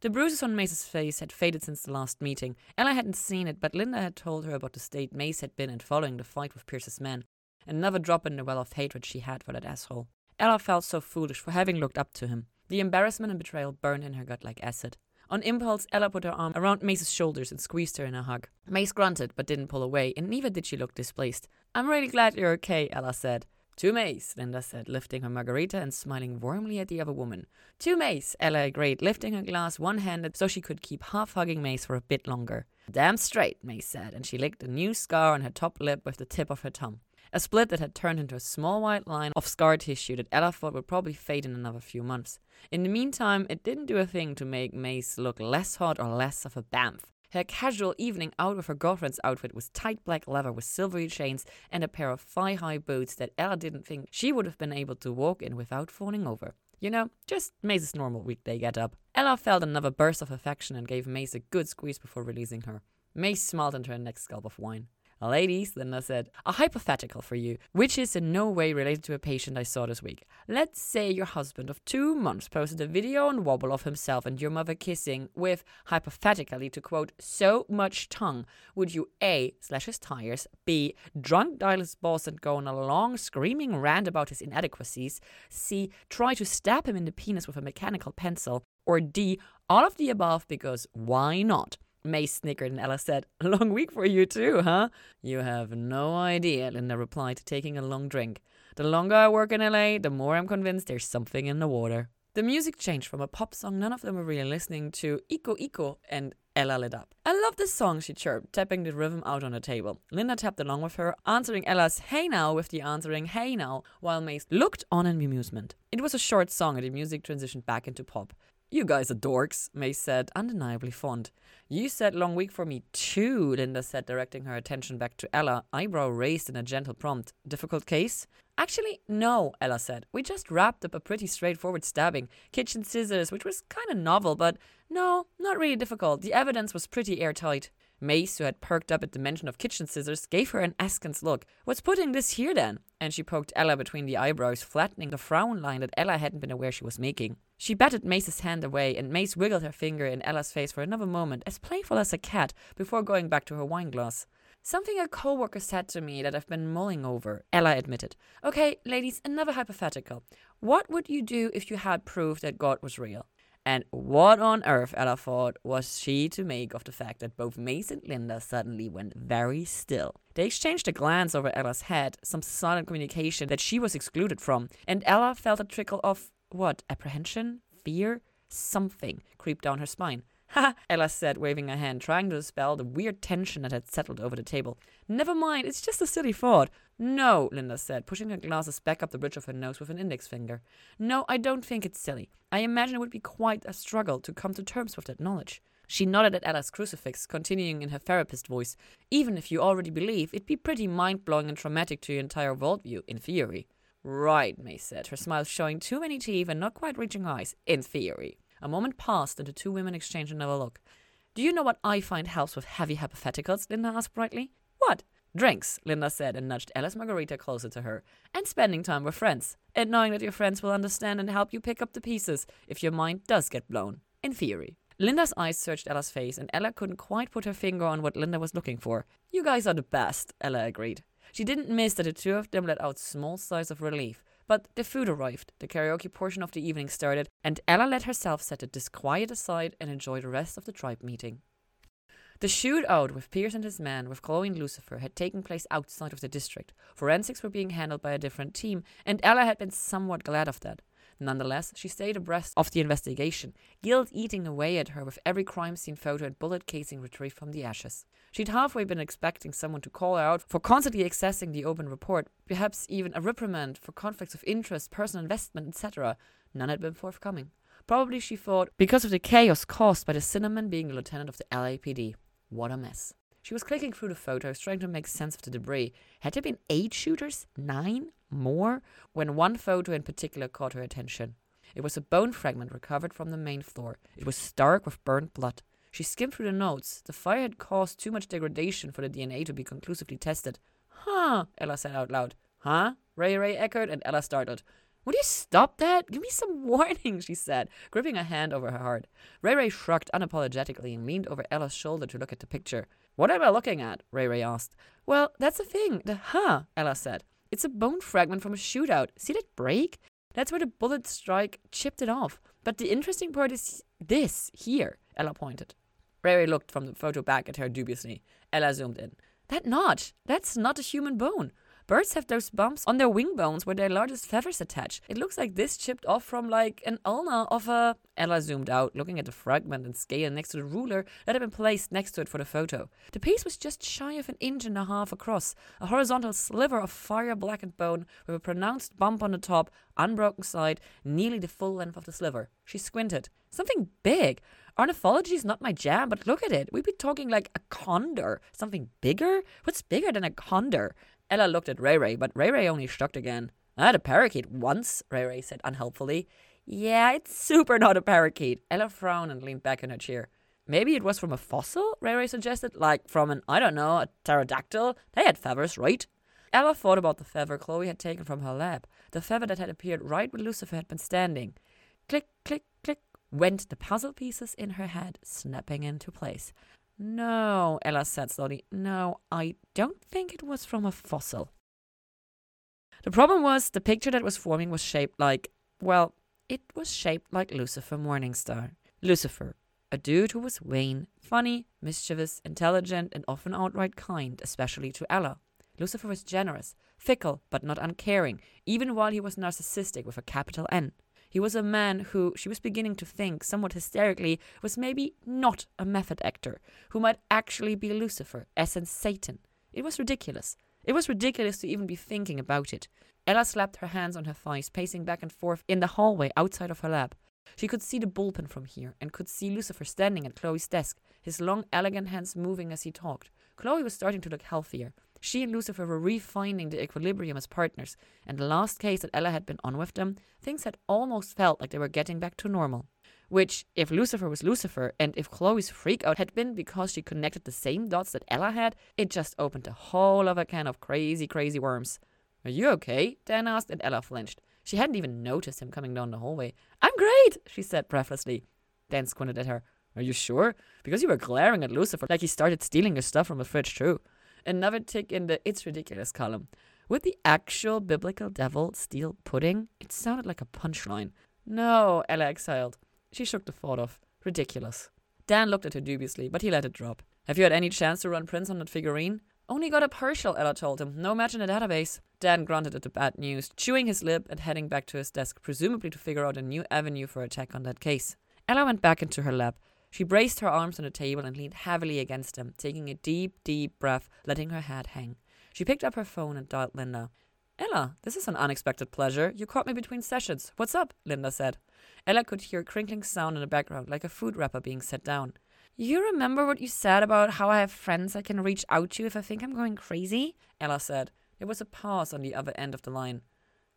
The bruises on Maze's face had faded since the last meeting. Ella hadn't seen it, but Linda had told her about the state Maze had been in following the fight with Pierce's men. Another drop in the well of hatred she had for that asshole. Ella felt so foolish for having looked up to him. The embarrassment and betrayal burned in her gut like acid. On impulse, Ella put her arm around Maze's shoulders and squeezed her in a hug. Maze grunted, but didn't pull away, and neither did she look displeased. I'm really glad you're okay, Ella said. To Maze, Linda said, lifting her margarita and smiling warmly at the other woman. To Maze, Ella agreed, lifting her glass one handed so she could keep half hugging Maze for a bit longer. Damn straight, Maze said, and she licked a new scar on her top lip with the tip of her tongue a split that had turned into a small white line of scar tissue that Ella thought would probably fade in another few months. In the meantime, it didn't do a thing to make Maze look less hot or less of a bamf. Her casual evening out with her girlfriend's outfit was tight black leather with silvery chains and a pair of thigh high boots that Ella didn't think she would have been able to walk in without falling over. You know, just Maze's normal weekday get up. Ella felt another burst of affection and gave Maze a good squeeze before releasing her. Maze smiled into her next gulp of wine. Ladies, Linda said, a hypothetical for you, which is in no way related to a patient I saw this week. Let's say your husband of two months posted a video on Wobble of himself and your mother kissing with, hypothetically, to quote, so much tongue. Would you A, slash his tires, B, drunk dial his boss and go on a long screaming rant about his inadequacies, C, try to stab him in the penis with a mechanical pencil, or D, all of the above because why not? Maze snickered and Ella said, long week for you too, huh? You have no idea, Linda replied, taking a long drink. The longer I work in LA, the more I'm convinced there's something in the water. The music changed from a pop song none of them were really listening to Iko Iko and Ella lit up. I love this song, she chirped, tapping the rhythm out on the table. Linda tapped along with her, answering Ella's hey now with the answering hey now, while Mace looked on in amusement. It was a short song and the music transitioned back into pop. You guys are dorks, Maze said, undeniably fond. You said long week for me too, Linda said, directing her attention back to Ella, eyebrow raised in a gentle prompt. Difficult case? Actually, no, Ella said. We just wrapped up a pretty straightforward stabbing. Kitchen scissors, which was kind of novel, but no, not really difficult. The evidence was pretty airtight. Maze, who had perked up at the mention of kitchen scissors, gave her an askance look. What's putting this here then? And she poked Ella between the eyebrows, flattening the frown line that Ella hadn't been aware she was making. She batted Maze's hand away, and Maze wiggled her finger in Ella's face for another moment, as playful as a cat, before going back to her wine glass. Something a coworker said to me that I've been mulling over, Ella admitted. Okay, ladies, another hypothetical. What would you do if you had proof that God was real? And what on earth, Ella thought, was she to make of the fact that both Maze and Linda suddenly went very still? They exchanged a glance over Ella's head, some silent communication that she was excluded from, and Ella felt a trickle of what? Apprehension? Fear? Something creeped down her spine. Ha! Ella said, waving her hand, trying to dispel the weird tension that had settled over the table. Never mind, it's just a silly thought. No, Linda said, pushing her glasses back up the bridge of her nose with an index finger. No, I don't think it's silly. I imagine it would be quite a struggle to come to terms with that knowledge. She nodded at Ella's crucifix, continuing in her therapist voice. Even if you already believe, it'd be pretty mind blowing and traumatic to your entire worldview, in theory. Right, Maze said, her smile showing too many teeth and not quite reaching eyes. In theory. A moment passed, and the two women exchanged another look. Do you know what I find helps with heavy hypotheticals? Linda asked brightly. What? Drinks, Linda said and nudged Ella's margarita closer to her. And spending time with friends. And knowing that your friends will understand and help you pick up the pieces if your mind does get blown. In theory. Linda's eyes searched Ella's face, and Ella couldn't quite put her finger on what Linda was looking for. You guys are the best, Ella agreed. She didn't miss that the two of them let out small sighs of relief. But the food arrived, the karaoke portion of the evening started, and Ella let herself set the disquiet aside and enjoy the rest of the tribe meeting. The shootout with Pierce and his men, with Chloe and Lucifer, had taken place outside of the district. Forensics were being handled by a different team, and Ella had been somewhat glad of that. Nonetheless, she stayed abreast of the investigation, guilt eating away at her with every crime scene photo and bullet casing retrieved from the ashes. She'd halfway been expecting someone to call her out for constantly accessing the open report, perhaps even a reprimand for conflicts of interest, personal investment, etc. None had been forthcoming. Probably, she thought, because of the chaos caused by the Sinnerman being the lieutenant of the LAPD. What a mess. She was clicking through the photos, trying to make sense of the debris. Had there been eight shooters? Nine? More? When one photo in particular caught her attention. It was a bone fragment recovered from the main floor. It was stark with burnt blood. She skimmed through the notes. The fire had caused too much degradation for the DNA to be conclusively tested. Huh, Ella said out loud. Huh? Ray Ray echoed, and Ella startled. Would you stop that? Give me some warning, she said, gripping a hand over her heart. Ray Ray shrugged unapologetically and leaned over Ella's shoulder to look at the picture. What am I looking at? Ray Ray asked. Well, that's the thing. The huh, Ella said. It's a bone fragment from a shootout. See that break? That's where the bullet strike chipped it off. But the interesting part is this here, Ella pointed. Ray Ray looked from the photo back at her dubiously. Ella zoomed in. That notch, that's not a human bone. Birds have those bumps on their wing bones where their largest feathers attach. It looks like this chipped off from like an ulna of a. Ella zoomed out, looking at the fragment and scale next to the ruler that had been placed next to it for the photo. The piece was just shy of an inch and a half across, a horizontal sliver of fire blackened bone with a pronounced bump on the top, unbroken side, nearly the full length of the sliver. She squinted. Something big. Ornithology is not my jam, but look at it. We'd be talking like a condor. Something bigger? What's bigger than a condor? Ella looked at Ray Ray, but Ray Ray only shrugged again. I had a parakeet once, Ray Ray said unhelpfully. Yeah, it's super not a parakeet. Ella frowned and leaned back in her chair. Maybe it was from a fossil, Ray Ray suggested, like from an, I don't know, a pterodactyl. They had feathers, right? Ella thought about the feather Chloe had taken from her lab, the feather that had appeared right where Lucifer had been standing. Click, click, click, went the puzzle pieces in her head, snapping into place. No, Ella said slowly. No, I don't think it was from a fossil. The problem was the picture that was forming was shaped like, well, it was shaped like Lucifer Morningstar. Lucifer, a dude who was vain, funny, mischievous, intelligent, and often outright kind, especially to Ella. Lucifer was generous, fickle, but not uncaring, even while he was narcissistic with a capital N. He was a man who, she was beginning to think, somewhat hysterically, was maybe not a method actor, who might actually be Lucifer, as in Satan. It was ridiculous. It was ridiculous to even be thinking about it. Ella slapped her hands on her thighs, pacing back and forth in the hallway outside of her lab. She could see the bullpen from here, and could see Lucifer standing at Chloe's desk, his long, elegant hands moving as he talked. Chloe was starting to look healthier. She and Lucifer were refinding the equilibrium as partners, and the last case that Ella had been on with them, things had almost felt like they were getting back to normal. Which, if Lucifer was Lucifer, and if Chloe's freakout had been because she connected the same dots that Ella had, it just opened a whole other can of crazy, crazy worms. Are you okay? Dan asked, and Ella flinched. She hadn't even noticed him coming down the hallway. I'm great, she said breathlessly. Dan squinted at her. Are you sure? Because you were glaring at Lucifer like he started stealing your stuff from the fridge, too. Another tick in the It's Ridiculous column. Would the actual biblical devil steal pudding? It sounded like a punchline. No, Ella exhaled. She shook the thought off. Ridiculous. Dan looked at her dubiously, but he let it drop. Have you had any chance to run prints on that figurine? Only got a partial, Ella told him. No match in the database. Dan grunted at the bad news, chewing his lip and heading back to his desk, presumably to figure out a new avenue for attack on that case. Ella went back into her lab. She braced her arms on the table and leaned heavily against them, taking a deep, deep breath, letting her head hang. She picked up her phone and dialed Linda. Ella, this is an unexpected pleasure. You caught me between sessions. What's up? Linda said. Ella could hear a crinkling sound in the background, like a food wrapper being set down. You remember what you said about how I have friends I can reach out to if I think I'm going crazy? Ella said. There was a pause on the other end of the line.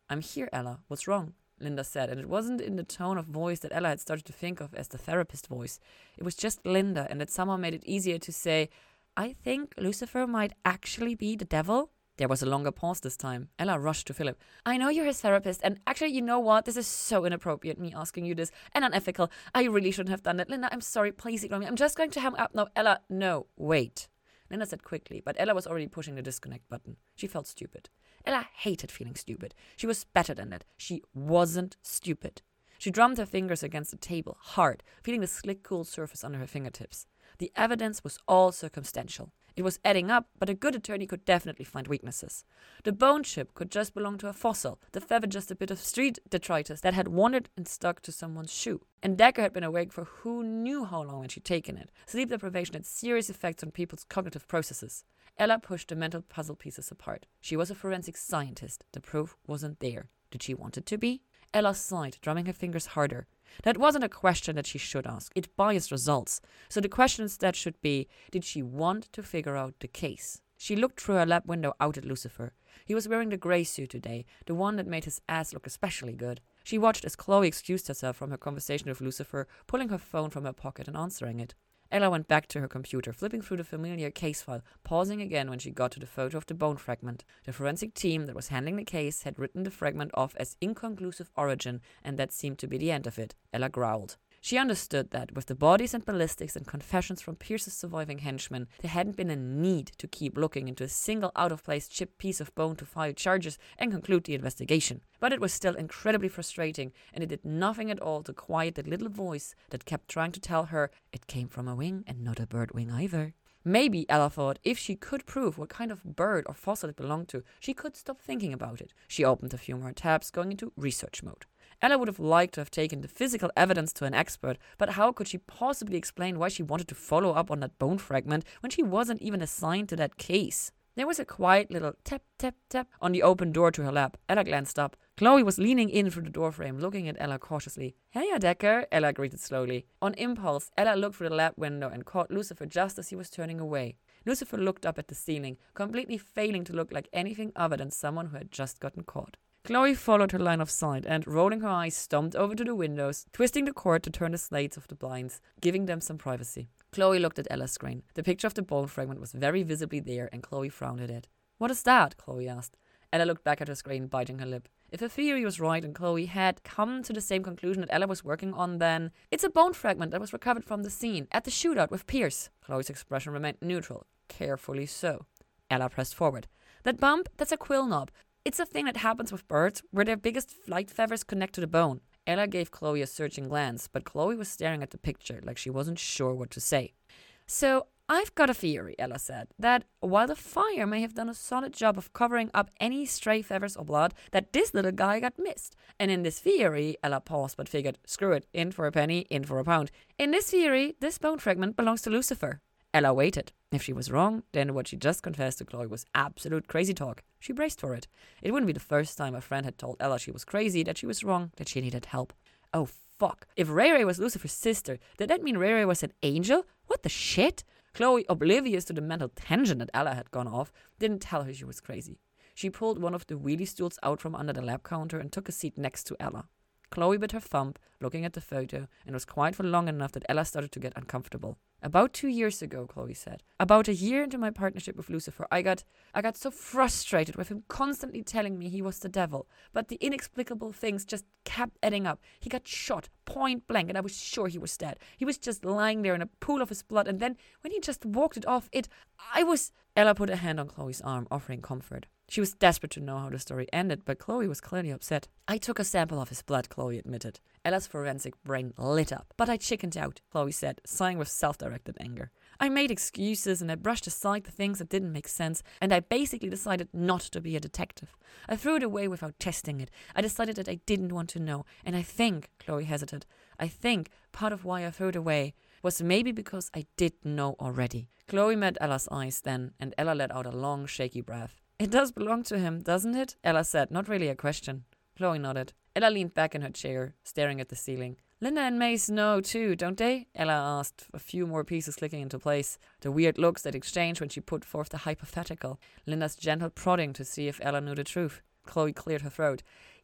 I'm here, Ella. What's wrong? Linda said, and it wasn't in the tone of voice that Ella had started to think of as the therapist voice. It was just Linda, and it somehow made it easier to say, I think Lucifer might actually be the devil. There was a longer pause this time. Ella rushed to Philip. I know you're his therapist, and actually, you know what? This is so inappropriate, me asking you this, and unethical. I really shouldn't have done it. Linda, I'm sorry. Please ignore me. I'm just going to hang up now. Ella, no, wait. Linda said quickly, but Ella was already pushing the disconnect button. She felt stupid. Ella hated feeling stupid. She was better than that. She wasn't stupid. She drummed her fingers against the table, hard, feeling the slick, cool surface under her fingertips. The evidence was all circumstantial. It was adding up, but a good attorney could definitely find weaknesses. The bone chip could just belong to a fossil, the feather just a bit of street detritus that had wandered and stuck to someone's shoe. And Decker had been awake for who knew how long when she'd taken it. Sleep deprivation had serious effects on people's cognitive processes. Ella pushed the mental puzzle pieces apart. She was a forensic scientist. The proof wasn't there. Did she want it to be? Ella sighed, drumming her fingers harder. That wasn't a question that she should ask. It biased results. So the question instead should be Did she want to figure out the case? She looked through her lab window out at Lucifer. He was wearing the grey suit today, the one that made his ass look especially good. She watched as Chloe excused herself from her conversation with Lucifer, pulling her phone from her pocket and answering it. Ella went back to her computer, flipping through the familiar case file, pausing again when she got to the photo of the bone fragment. The forensic team that was handling the case had written the fragment off as inconclusive origin, and that seemed to be the end of it. Ella growled. She understood that, with the bodies and ballistics and confessions from Pierce's surviving henchmen, there hadn't been a need to keep looking into a single out of place chipped piece of bone to file charges and conclude the investigation. But it was still incredibly frustrating, and it did nothing at all to quiet the little voice that kept trying to tell her it came from a wing and not a bird wing either. Maybe, Ella thought, if she could prove what kind of bird or fossil it belonged to, she could stop thinking about it. She opened a few more tabs, going into research mode. Ella would have liked to have taken the physical evidence to an expert, but how could she possibly explain why she wanted to follow up on that bone fragment when she wasn't even assigned to that case? There was a quiet little tap, tap, tap on the open door to her lab. Ella glanced up. Chloe was leaning in through the doorframe, looking at Ella cautiously. Heya, Decker, Ella greeted slowly. On impulse, Ella looked through the lab window and caught Lucifer just as he was turning away. Lucifer looked up at the ceiling, completely failing to look like anything other than someone who had just gotten caught. Chloe followed her line of sight and, rolling her eyes, stomped over to the windows, twisting the cord to turn the slates of the blinds, giving them some privacy. Chloe looked at Ella's screen. The picture of the bone fragment was very visibly there, and Chloe frowned at it. What is that? Chloe asked. Ella looked back at her screen, biting her lip. If her theory was right and Chloe had come to the same conclusion that Ella was working on, then it's a bone fragment that was recovered from the scene at the shootout with Pierce. Chloe's expression remained neutral. Carefully so. Ella pressed forward. That bump, that's a quill knob. It's a thing that happens with birds where their biggest flight feathers connect to the bone. Ella gave Chloe a searching glance, but Chloe was staring at the picture like she wasn't sure what to say. So, I've got a theory, Ella said, that while the fire may have done a solid job of covering up any stray feathers or blood, that this little guy got missed. And in this theory, Ella paused but figured, screw it, in for a penny, in for a pound. In this theory, this bone fragment belongs to Lucifer. Ella waited. If she was wrong, then what she just confessed to Chloe was absolute crazy talk. She braced for it. It wouldn't be the first time a friend had told Ella she was crazy, that she was wrong, that she needed help. Oh, fuck. If Ray Ray was Lucifer's sister, did that mean Ray Ray was an angel? What the shit? Chloe, oblivious to the mental tension that Ella had gone off, didn't tell her she was crazy. She pulled one of the wheelie stools out from under the lab counter and took a seat next to Ella. Chloe bit her thumb, looking at the photo, and was quiet for long enough that Ella started to get uncomfortable. About two years ago, Chloe said. About a year into my partnership with Lucifer, I got I got so frustrated with him constantly telling me he was the devil. But the inexplicable things just kept adding up. He got shot point blank, and I was sure he was dead. He was just lying there in a pool of his blood, and then when he just walked it off, it I was Ella put a hand on Chloe's arm, offering comfort. She was desperate to know how the story ended, but Chloe was clearly upset. I took a sample of his blood, Chloe admitted. Ella's forensic brain lit up. But I chickened out, Chloe said, sighing with self directed anger. I made excuses and I brushed aside the things that didn't make sense, and I basically decided not to be a detective. I threw it away without testing it. I decided that I didn't want to know, and I think, Chloe hesitated, I think part of why I threw it away was maybe because I did know already. Chloe met Ella's eyes then, and Ella let out a long, shaky breath. It does belong to him, doesn't it? Ella said, not really a question. Chloe nodded. Ella leaned back in her chair, staring at the ceiling. Linda and Maze know too, don't they? Ella asked, a few more pieces clicking into place. The weird looks that exchanged when she put forth the hypothetical. Linda's gentle prodding to see if Ella knew the truth. Chloe cleared her throat.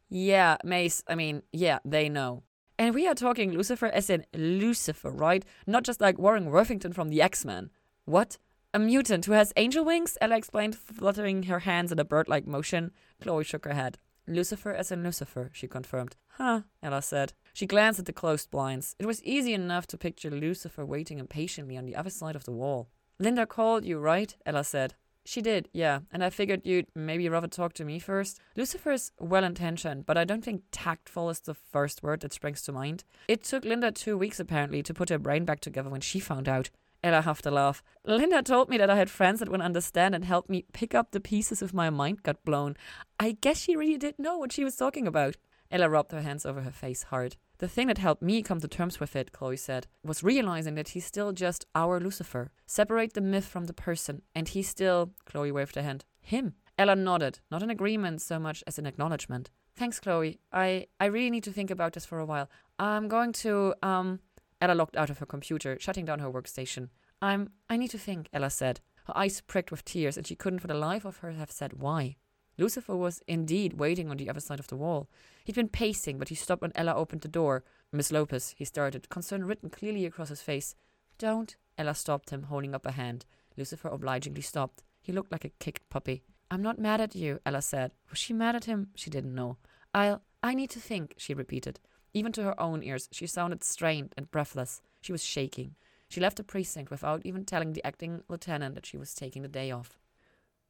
Yeah, Maze, I mean, yeah, they know. And we are talking Lucifer as in Lucifer, right? Not just like Warren Worthington from the X Men. What? A mutant who has angel wings? Ella explained, fluttering her hands in a bird like motion. Chloe shook her head. Lucifer as in Lucifer, she confirmed. Huh, Ella said. She glanced at the closed blinds. It was easy enough to picture Lucifer waiting impatiently on the other side of the wall. Linda called you, right? Ella said. She did, yeah, and I figured you'd maybe rather talk to me first. Lucifer's well intentioned, but I don't think tactful is the first word that springs to mind. It took Linda two weeks apparently to put her brain back together when she found out. Ella huffed to laugh. Linda told me that I had friends that would understand and help me pick up the pieces if my mind got blown. I guess she really did know what she was talking about. Ella rubbed her hands over her face hard. The thing that helped me come to terms with it, Chloe said, was realizing that he's still just our Lucifer. Separate the myth from the person, and he's still, Chloe waved her hand, him. Ella nodded, not in agreement so much as in acknowledgement. Thanks, Chloe. I, I really need to think about this for a while. I'm going to, um, Ella locked out of her computer, shutting down her workstation. I'm. I need to think, Ella said. Her eyes pricked with tears, and she couldn't for the life of her have said why. Lucifer was indeed waiting on the other side of the wall. He'd been pacing, but he stopped when Ella opened the door. Miss Lopez, he started, concern written clearly across his face. Don't. Ella stopped him, holding up a hand. Lucifer obligingly stopped. He looked like a kicked puppy. I'm not mad at you, Ella said. Was she mad at him? She didn't know. I'll. I need to think, she repeated. Even to her own ears, she sounded strained and breathless. She was shaking. She left the precinct without even telling the acting lieutenant that she was taking the day off.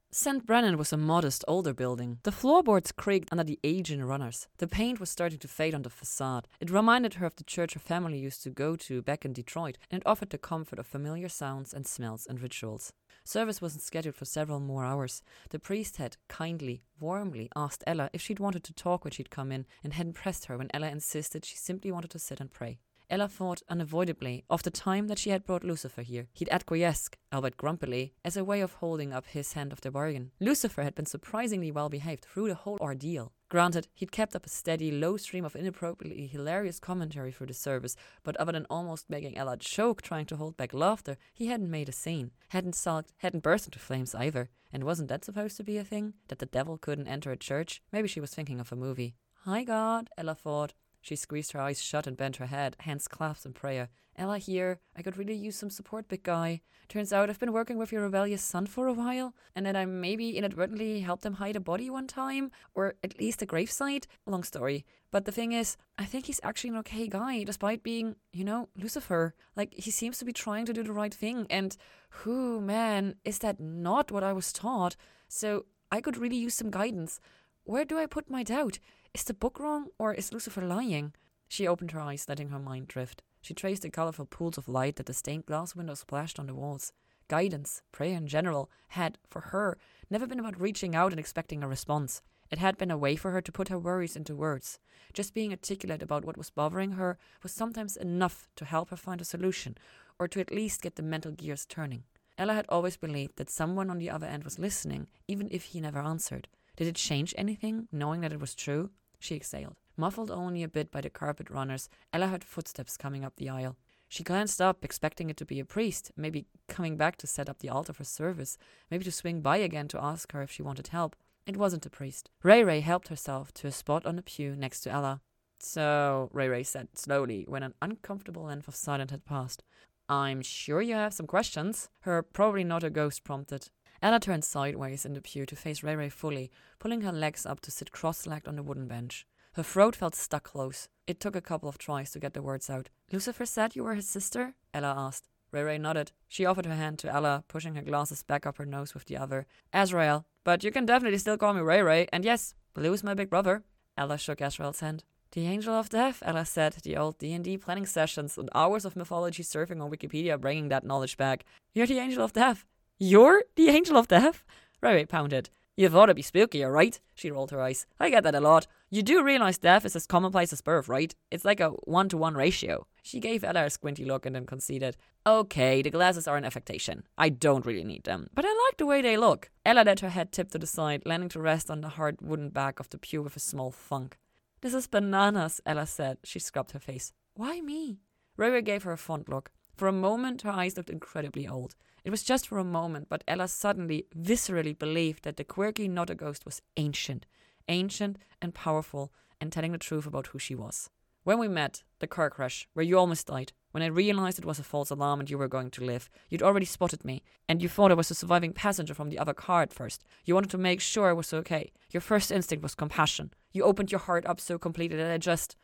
St. Brennan was a modest, older building. The floorboards creaked under the aging runners. The paint was starting to fade on the facade. It reminded her of the church her family used to go to back in Detroit, and it offered the comfort of familiar sounds and smells and rituals. Service wasn't scheduled for several more hours. The priest had kindly, warmly asked Ella if she'd wanted to talk when she'd come in, and hadn't pressed her when Ella insisted she simply wanted to sit and pray. Ella thought unavoidably of the time that she had brought Lucifer here. He'd acquiesced, albeit grumpily, as a way of holding up his end of the bargain. Lucifer had been surprisingly well behaved through the whole ordeal. Granted, he'd kept up a steady, low stream of inappropriately hilarious commentary through the service, but other than almost making Ella choke trying to hold back laughter, he hadn't made a scene, hadn't sulked, hadn't burst into flames either. And wasn't that supposed to be a thing? That the devil couldn't enter a church? Maybe she was thinking of a movie. Hi, God, Ella thought. She squeezed her eyes shut and bent her head, hands clasped in prayer. Ella here, I could really use some support, big guy. Turns out I've been working with your rebellious son for a while, and then I maybe inadvertently helped him hide a body one time, or at least a gravesite. Long story. But the thing is, I think he's actually an okay guy, despite being, you know, Lucifer. Like, he seems to be trying to do the right thing, and who, man, is that not what I was taught? So I could really use some guidance. Where do I put my doubt? Is the book wrong, or is Lucifer lying? She opened her eyes, letting her mind drift. She traced the colorful pools of light that the stained glass windows splashed on the walls. guidance, prayer in general, had, for her, never been about reaching out and expecting a response. It had been a way for her to put her worries into words. Just being articulate about what was bothering her was sometimes enough to help her find a solution, or to at least get the mental gears turning. Ella had always believed that someone on the other end was listening, even if he never answered. Did it change anything, knowing that it was true? She exhaled. Muffled only a bit by the carpet runners, Ella heard footsteps coming up the aisle. She glanced up, expecting it to be a priest, maybe coming back to set up the altar for service, maybe to swing by again to ask her if she wanted help. It wasn't a priest. Ray Ray helped herself to a spot on the pew next to Ella. So, Ray Ray said slowly when an uncomfortable length of silence had passed. I'm sure you have some questions. Her probably not a ghost prompted. Ella turned sideways in the pew to face Ray Ray fully, pulling her legs up to sit cross legged on the wooden bench. Her throat felt stuck close. It took a couple of tries to get the words out. Lucifer said you were his sister? Ella asked. Ray Ray nodded. She offered her hand to Ella, pushing her glasses back up her nose with the other. Azrael, but you can definitely still call me Ray Ray, and yes, Lou's my big brother. Ella shook Azrael's hand. The Angel of Death, Ella said, the old D&D planning sessions and hours of mythology surfing on Wikipedia bringing that knowledge back. You're the Angel of Death. You're the Angel of Death? Ray pounded. You thought it'd be spookier, right? She rolled her eyes. I get that a lot. You do realize death is as commonplace as birth, right? It's like a one to one ratio. She gave Ella a squinty look and then conceded. Okay, the glasses are an affectation. I don't really need them, but I like the way they look. Ella let her head tip to the side, landing to rest on the hard wooden back of the pew with a small thunk. This is bananas, Ella said. She scrubbed her face. Why me? Ray gave her a fond look. For a moment, her eyes looked incredibly old. It was just for a moment, but Ella suddenly, viscerally believed that the quirky not a ghost was ancient ancient and powerful, and telling the truth about who she was. When we met, the car crash, where you almost died, when I realized it was a false alarm and you were going to live, you'd already spotted me, and you thought I was a surviving passenger from the other car at first. You wanted to make sure I was okay. Your first instinct was compassion. You opened your heart up so completely that I just.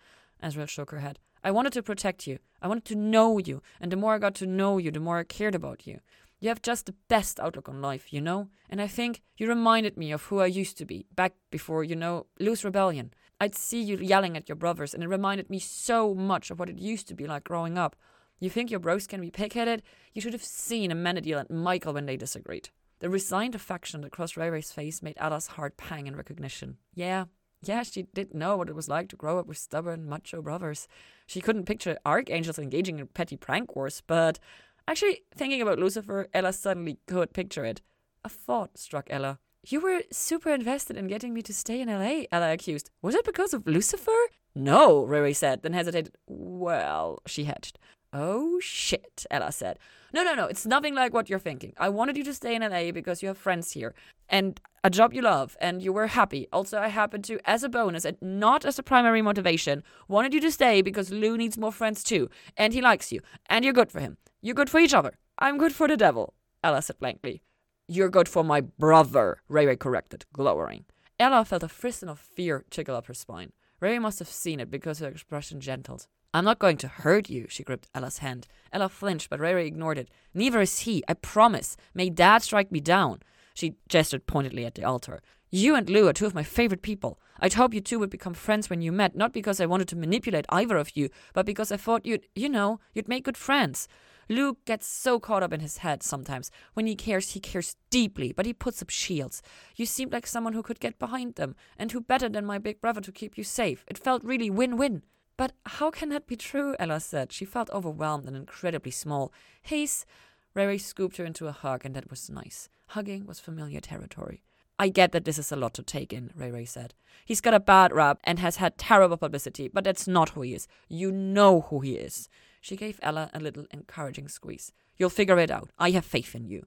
Ezra shook her head. I wanted to protect you. I wanted to know you, and the more I got to know you, the more I cared about you. You have just the best outlook on life, you know? And I think you reminded me of who I used to be, back before, you know, Lou's Rebellion. I'd see you yelling at your brothers, and it reminded me so much of what it used to be like growing up. You think your bros can be pig-headed? You should have seen Amenadiel and Michael when they disagreed. The resigned affection that crossed Ray Ray's face made Ella's heart pang in recognition. Yeah, yeah, she did know what it was like to grow up with stubborn, macho brothers. She couldn't picture archangels engaging in petty prank wars, but Actually, thinking about Lucifer, Ella suddenly could picture it. A thought struck Ella. You were super invested in getting me to stay in LA, Ella accused. Was it because of Lucifer? No, Ray said, then hesitated. Well, she hedged. Oh shit, Ella said. No, no, no, it's nothing like what you're thinking. I wanted you to stay in LA because you have friends here and a job you love and you were happy. Also, I happened to, as a bonus and not as a primary motivation, wanted you to stay because Lou needs more friends too and he likes you and you're good for him. You're good for each other. I'm good for the devil, Ella said blankly. You're good for my brother, Ray Ray corrected, glowering. Ella felt a frisson of fear tickle up her spine. Ray must have seen it because her expression gentled. I'm not going to hurt you, she gripped Ella's hand. Ella flinched, but Ray ignored it. Neither is he, I promise. May Dad strike me down. She gestured pointedly at the altar. You and Lou are two of my favorite people. I'd hoped you two would become friends when you met, not because I wanted to manipulate either of you, but because I thought you'd, you know, you'd make good friends. Luke gets so caught up in his head sometimes. When he cares, he cares deeply, but he puts up shields. You seemed like someone who could get behind them, and who better than my big brother to keep you safe. It felt really win win. But how can that be true? Ella said. She felt overwhelmed and incredibly small. Hayes. Ray scooped her into a hug, and that was nice. Hugging was familiar territory. I get that this is a lot to take in, Ray Ray said. He's got a bad rap and has had terrible publicity, but that's not who he is. You know who he is. She gave Ella a little encouraging squeeze. You'll figure it out. I have faith in you.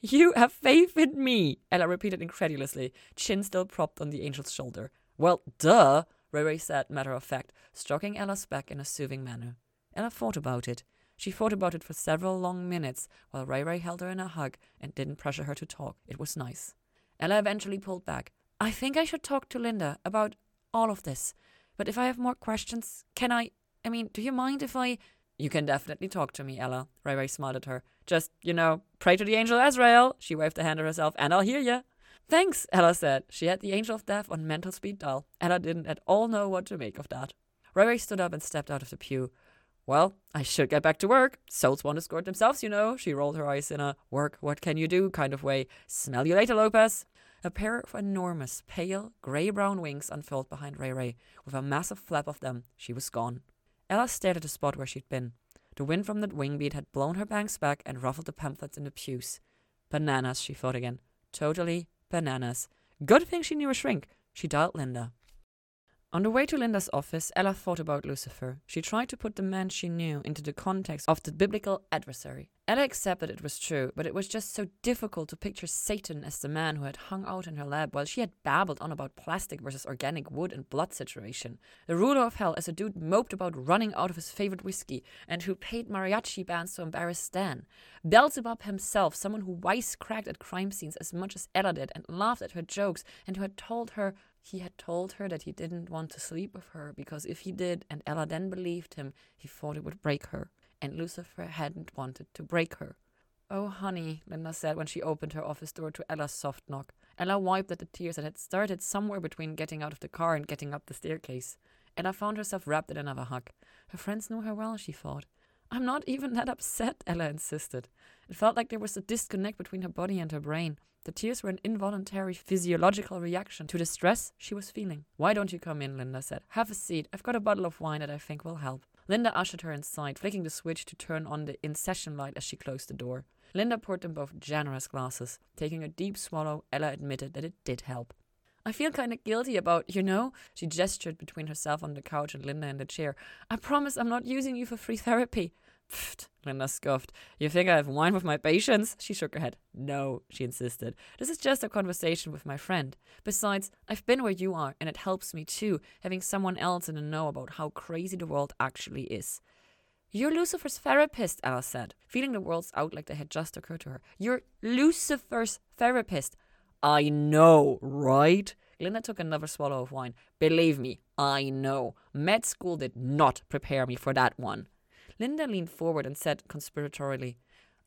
You have faith in me, Ella repeated incredulously, chin still propped on the angel's shoulder. Well, duh, Ray said, matter of fact, stroking Ella's back in a soothing manner. Ella thought about it. She thought about it for several long minutes while Ray held her in a hug and didn't pressure her to talk. It was nice. Ella eventually pulled back. I think I should talk to Linda about all of this. But if I have more questions, can I? I mean, do you mind if I? You can definitely talk to me, Ella. Ray smiled at her. Just, you know, pray to the angel Azrael. She waved a hand at herself, and I'll hear you. Thanks, Ella said. She had the angel of death on mental speed dial. Ella didn't at all know what to make of that. Ray stood up and stepped out of the pew. Well, I should get back to work. Souls want to score themselves, you know. She rolled her eyes in a work, what can you do kind of way. Smell you later, Lopez. A pair of enormous, pale, grey brown wings unfurled behind Ray Ray. With a massive flap of them, she was gone. Ella stared at the spot where she'd been. The wind from that wing beat had blown her bangs back and ruffled the pamphlets in the pews. Bananas, she thought again. Totally bananas. Good thing she knew a shrink. She dialed Linda. On the way to Linda's office, Ella thought about Lucifer. She tried to put the man she knew into the context of the biblical adversary. Ella accepted it was true, but it was just so difficult to picture Satan as the man who had hung out in her lab while she had babbled on about plastic versus organic wood and blood situation. The ruler of hell as a dude moped about running out of his favorite whiskey and who paid mariachi bands to embarrass Dan. Beelzebub himself, someone who wisecracked at crime scenes as much as Ella did and laughed at her jokes and who had told her he had told her that he didn't want to sleep with her because if he did, and Ella then believed him, he thought it would break her, and Lucifer hadn't wanted to break her. Oh, honey, Linda said when she opened her office door to Ella's soft knock. Ella wiped at the tears that had started somewhere between getting out of the car and getting up the staircase. Ella found herself wrapped in another hug. Her friends knew her well, she thought. I'm not even that upset, Ella insisted. It felt like there was a disconnect between her body and her brain. The tears were an involuntary physiological reaction to the stress she was feeling. Why don't you come in? Linda said. Have a seat. I've got a bottle of wine that I think will help. Linda ushered her inside, flicking the switch to turn on the in session light as she closed the door. Linda poured them both generous glasses. Taking a deep swallow, Ella admitted that it did help. I feel kind of guilty about, you know? She gestured between herself on the couch and Linda in the chair. I promise I'm not using you for free therapy. Pfft, Linda scoffed. You think I have wine with my patients? She shook her head. No, she insisted. This is just a conversation with my friend. Besides, I've been where you are, and it helps me too, having someone else in the know about how crazy the world actually is. You're Lucifer's therapist, Ella said, feeling the world's outlook that had just occurred to her. You're Lucifer's therapist. I know, right? Linda took another swallow of wine. Believe me, I know. Med school did not prepare me for that one. Linda leaned forward and said conspiratorially,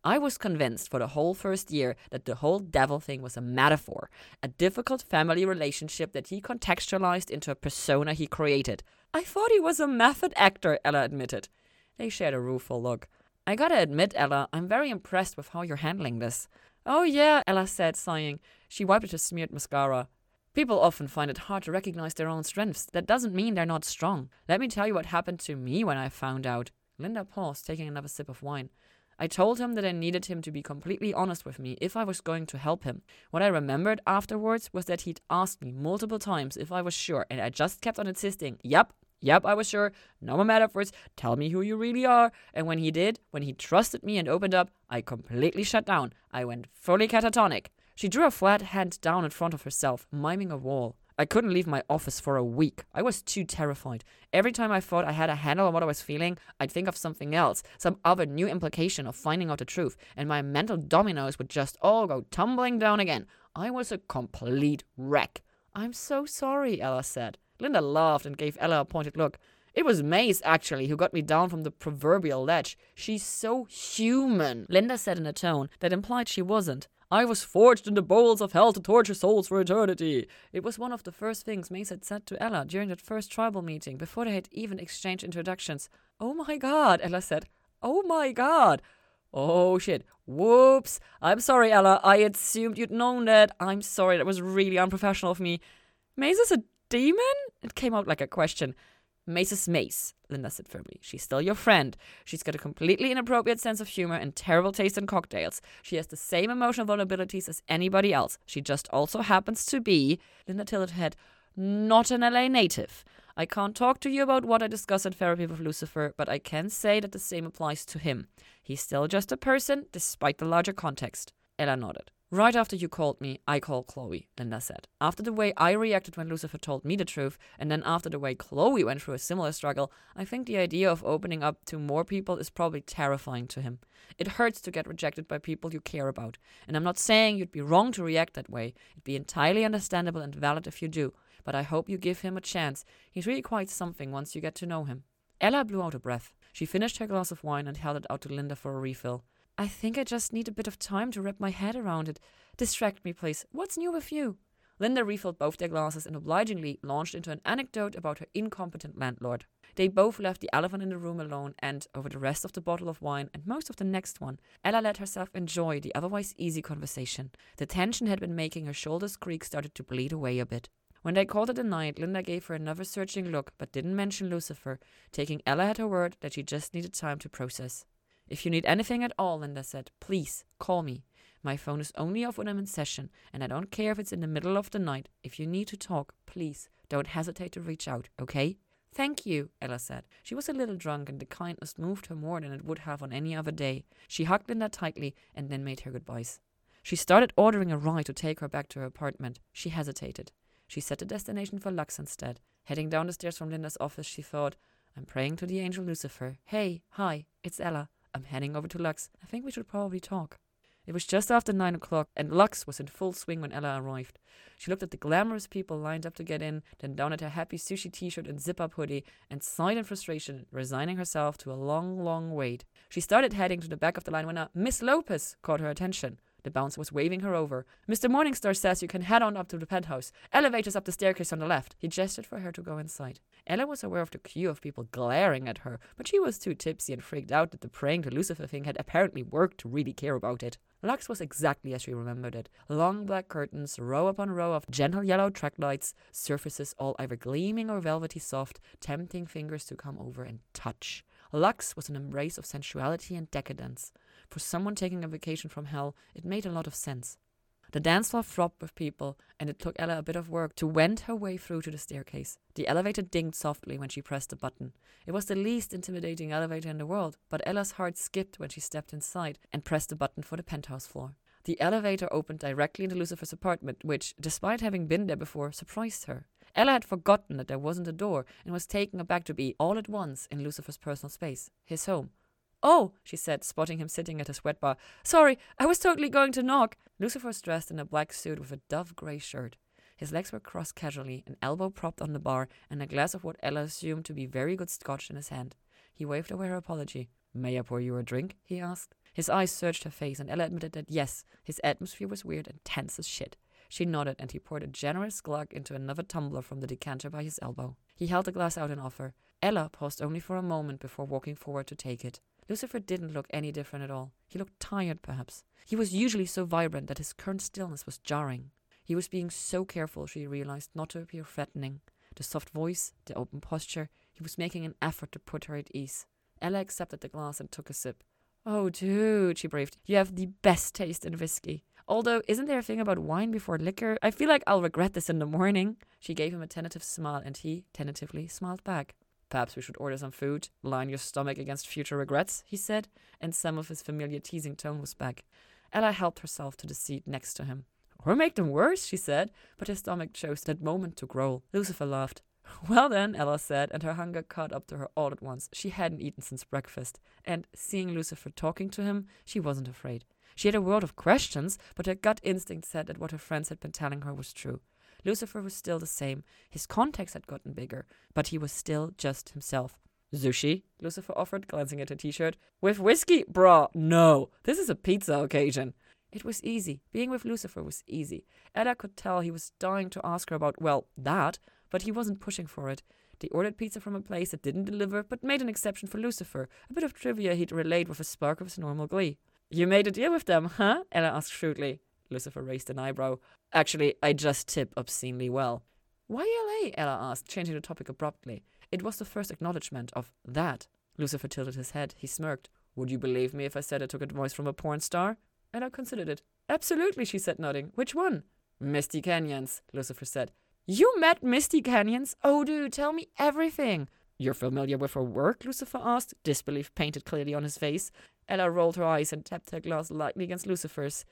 I was convinced for the whole first year that the whole devil thing was a metaphor, a difficult family relationship that he contextualized into a persona he created. I thought he was a method actor, Ella admitted. They shared a rueful look. I gotta admit, Ella, I'm very impressed with how you're handling this. Oh, yeah, Ella said, sighing. She wiped at her smeared mascara. People often find it hard to recognize their own strengths. That doesn't mean they're not strong. Let me tell you what happened to me when I found out. Linda paused, taking another sip of wine. I told him that I needed him to be completely honest with me if I was going to help him. What I remembered afterwards was that he'd asked me multiple times if I was sure, and I just kept on insisting, Yep, yep, I was sure. No more metaphors. Tell me who you really are. And when he did, when he trusted me and opened up, I completely shut down. I went fully catatonic. She drew a flat hand down in front of herself, miming a wall. I couldn't leave my office for a week. I was too terrified. Every time I thought I had a handle on what I was feeling, I'd think of something else, some other new implication of finding out the truth, and my mental dominoes would just all go tumbling down again. I was a complete wreck. I'm so sorry, Ella said. Linda laughed and gave Ella a pointed look. It was Maze, actually, who got me down from the proverbial ledge. She's so human, Linda said in a tone that implied she wasn't. I was forged in the bowels of hell to torture souls for eternity. It was one of the first things Maze had said to Ella during that first tribal meeting, before they had even exchanged introductions. Oh my god, Ella said. Oh my god. Oh shit. Whoops. I'm sorry, Ella. I assumed you'd known that. I'm sorry. That was really unprofessional of me. Maze is a demon? It came out like a question. Maze is Maze, Linda said firmly. She's still your friend. She's got a completely inappropriate sense of humor and terrible taste in cocktails. She has the same emotional vulnerabilities as anybody else. She just also happens to be, Linda tilted her head, not an LA native. I can't talk to you about what I discuss in therapy with Lucifer, but I can say that the same applies to him. He's still just a person, despite the larger context. Ella nodded. Right after you called me, I called Chloe, Linda said. After the way I reacted when Lucifer told me the truth, and then after the way Chloe went through a similar struggle, I think the idea of opening up to more people is probably terrifying to him. It hurts to get rejected by people you care about. And I'm not saying you'd be wrong to react that way. It'd be entirely understandable and valid if you do. But I hope you give him a chance. He's really quite something once you get to know him. Ella blew out a breath. She finished her glass of wine and held it out to Linda for a refill. I think I just need a bit of time to wrap my head around it. Distract me, please. What's new with you? Linda refilled both their glasses and obligingly launched into an anecdote about her incompetent landlord. They both left the elephant in the room alone, and over the rest of the bottle of wine and most of the next one, Ella let herself enjoy the otherwise easy conversation. The tension had been making her shoulders creak started to bleed away a bit. When they called it a night, Linda gave her another searching look, but didn't mention Lucifer, taking Ella at her word that she just needed time to process. If you need anything at all, Linda said, please call me. My phone is only off when I'm in session, and I don't care if it's in the middle of the night. If you need to talk, please don't hesitate to reach out, okay? Thank you, Ella said. She was a little drunk, and the kindness moved her more than it would have on any other day. She hugged Linda tightly and then made her goodbyes. She started ordering a ride to take her back to her apartment. She hesitated. She set the destination for Lux instead. Heading down the stairs from Linda's office, she thought, I'm praying to the angel Lucifer. Hey, hi, it's Ella. I'm heading over to Lux. I think we should probably talk. It was just after nine o'clock, and Lux was in full swing when Ella arrived. She looked at the glamorous people lined up to get in, then down at her happy sushi t shirt and zip up hoodie, and sighed in frustration, resigning herself to a long, long wait. She started heading to the back of the line when a Miss Lopez caught her attention. The bouncer was waving her over. Mr. Morningstar says you can head on up to the penthouse. Elevators up the staircase on the left. He gestured for her to go inside. Ella was aware of the queue of people glaring at her, but she was too tipsy and freaked out that the praying to Lucifer thing had apparently worked to really care about it. Lux was exactly as she remembered it. Long black curtains, row upon row of gentle yellow track lights, surfaces all either gleaming or velvety soft, tempting fingers to come over and touch. Lux was an embrace of sensuality and decadence. For someone taking a vacation from hell, it made a lot of sense. The dance floor throbbed with people, and it took Ella a bit of work to wend her way through to the staircase. The elevator dinged softly when she pressed the button. It was the least intimidating elevator in the world, but Ella's heart skipped when she stepped inside and pressed the button for the penthouse floor. The elevator opened directly into Lucifer's apartment, which, despite having been there before, surprised her. Ella had forgotten that there wasn't a door and was taken aback to be, all at once, in Lucifer's personal space, his home. Oh, she said, spotting him sitting at a sweat bar. Sorry, I was totally going to knock. Lucifer was dressed in a black suit with a dove grey shirt. His legs were crossed casually, an elbow propped on the bar, and a glass of what Ella assumed to be very good scotch in his hand. He waved away her apology. May I pour you a drink? he asked. His eyes searched her face, and Ella admitted that yes, his atmosphere was weird and tense as shit. She nodded, and he poured a generous glug into another tumbler from the decanter by his elbow. He held the glass out in offer. Ella paused only for a moment before walking forward to take it. Lucifer didn't look any different at all. He looked tired, perhaps. He was usually so vibrant that his current stillness was jarring. He was being so careful, she realized, not to appear threatening. The soft voice, the open posture, he was making an effort to put her at ease. Ella accepted the glass and took a sip. Oh, dude, she breathed. You have the best taste in whiskey. Although, isn't there a thing about wine before liquor? I feel like I'll regret this in the morning. She gave him a tentative smile, and he, tentatively, smiled back. Perhaps we should order some food, line your stomach against future regrets, he said, and some of his familiar teasing tone was back. Ella helped herself to the seat next to him. Or make them worse, she said, but his stomach chose that moment to growl. Lucifer laughed. Well then, Ella said, and her hunger caught up to her all at once. She hadn't eaten since breakfast, and seeing Lucifer talking to him, she wasn't afraid. She had a world of questions, but her gut instinct said that what her friends had been telling her was true. Lucifer was still the same. His context had gotten bigger, but he was still just himself. Sushi? Lucifer offered, glancing at her t shirt. With whiskey? Bruh, no. This is a pizza occasion. It was easy. Being with Lucifer was easy. Ella could tell he was dying to ask her about, well, that, but he wasn't pushing for it. They ordered pizza from a place that didn't deliver, but made an exception for Lucifer, a bit of trivia he'd relayed with a spark of his normal glee. You made a deal with them, huh? Ella asked shrewdly. Lucifer raised an eyebrow. Actually, I just tip obscenely well. Why LA? Ella asked, changing the topic abruptly. It was the first acknowledgement of that. Lucifer tilted his head. He smirked. Would you believe me if I said I took advice from a porn star? Ella considered it. Absolutely, she said, nodding. Which one? Misty Canyons, Lucifer said. You met Misty Canyons? Oh, dude, tell me everything. You're familiar with her work? Lucifer asked, disbelief painted clearly on his face. Ella rolled her eyes and tapped her glass lightly against Lucifer's.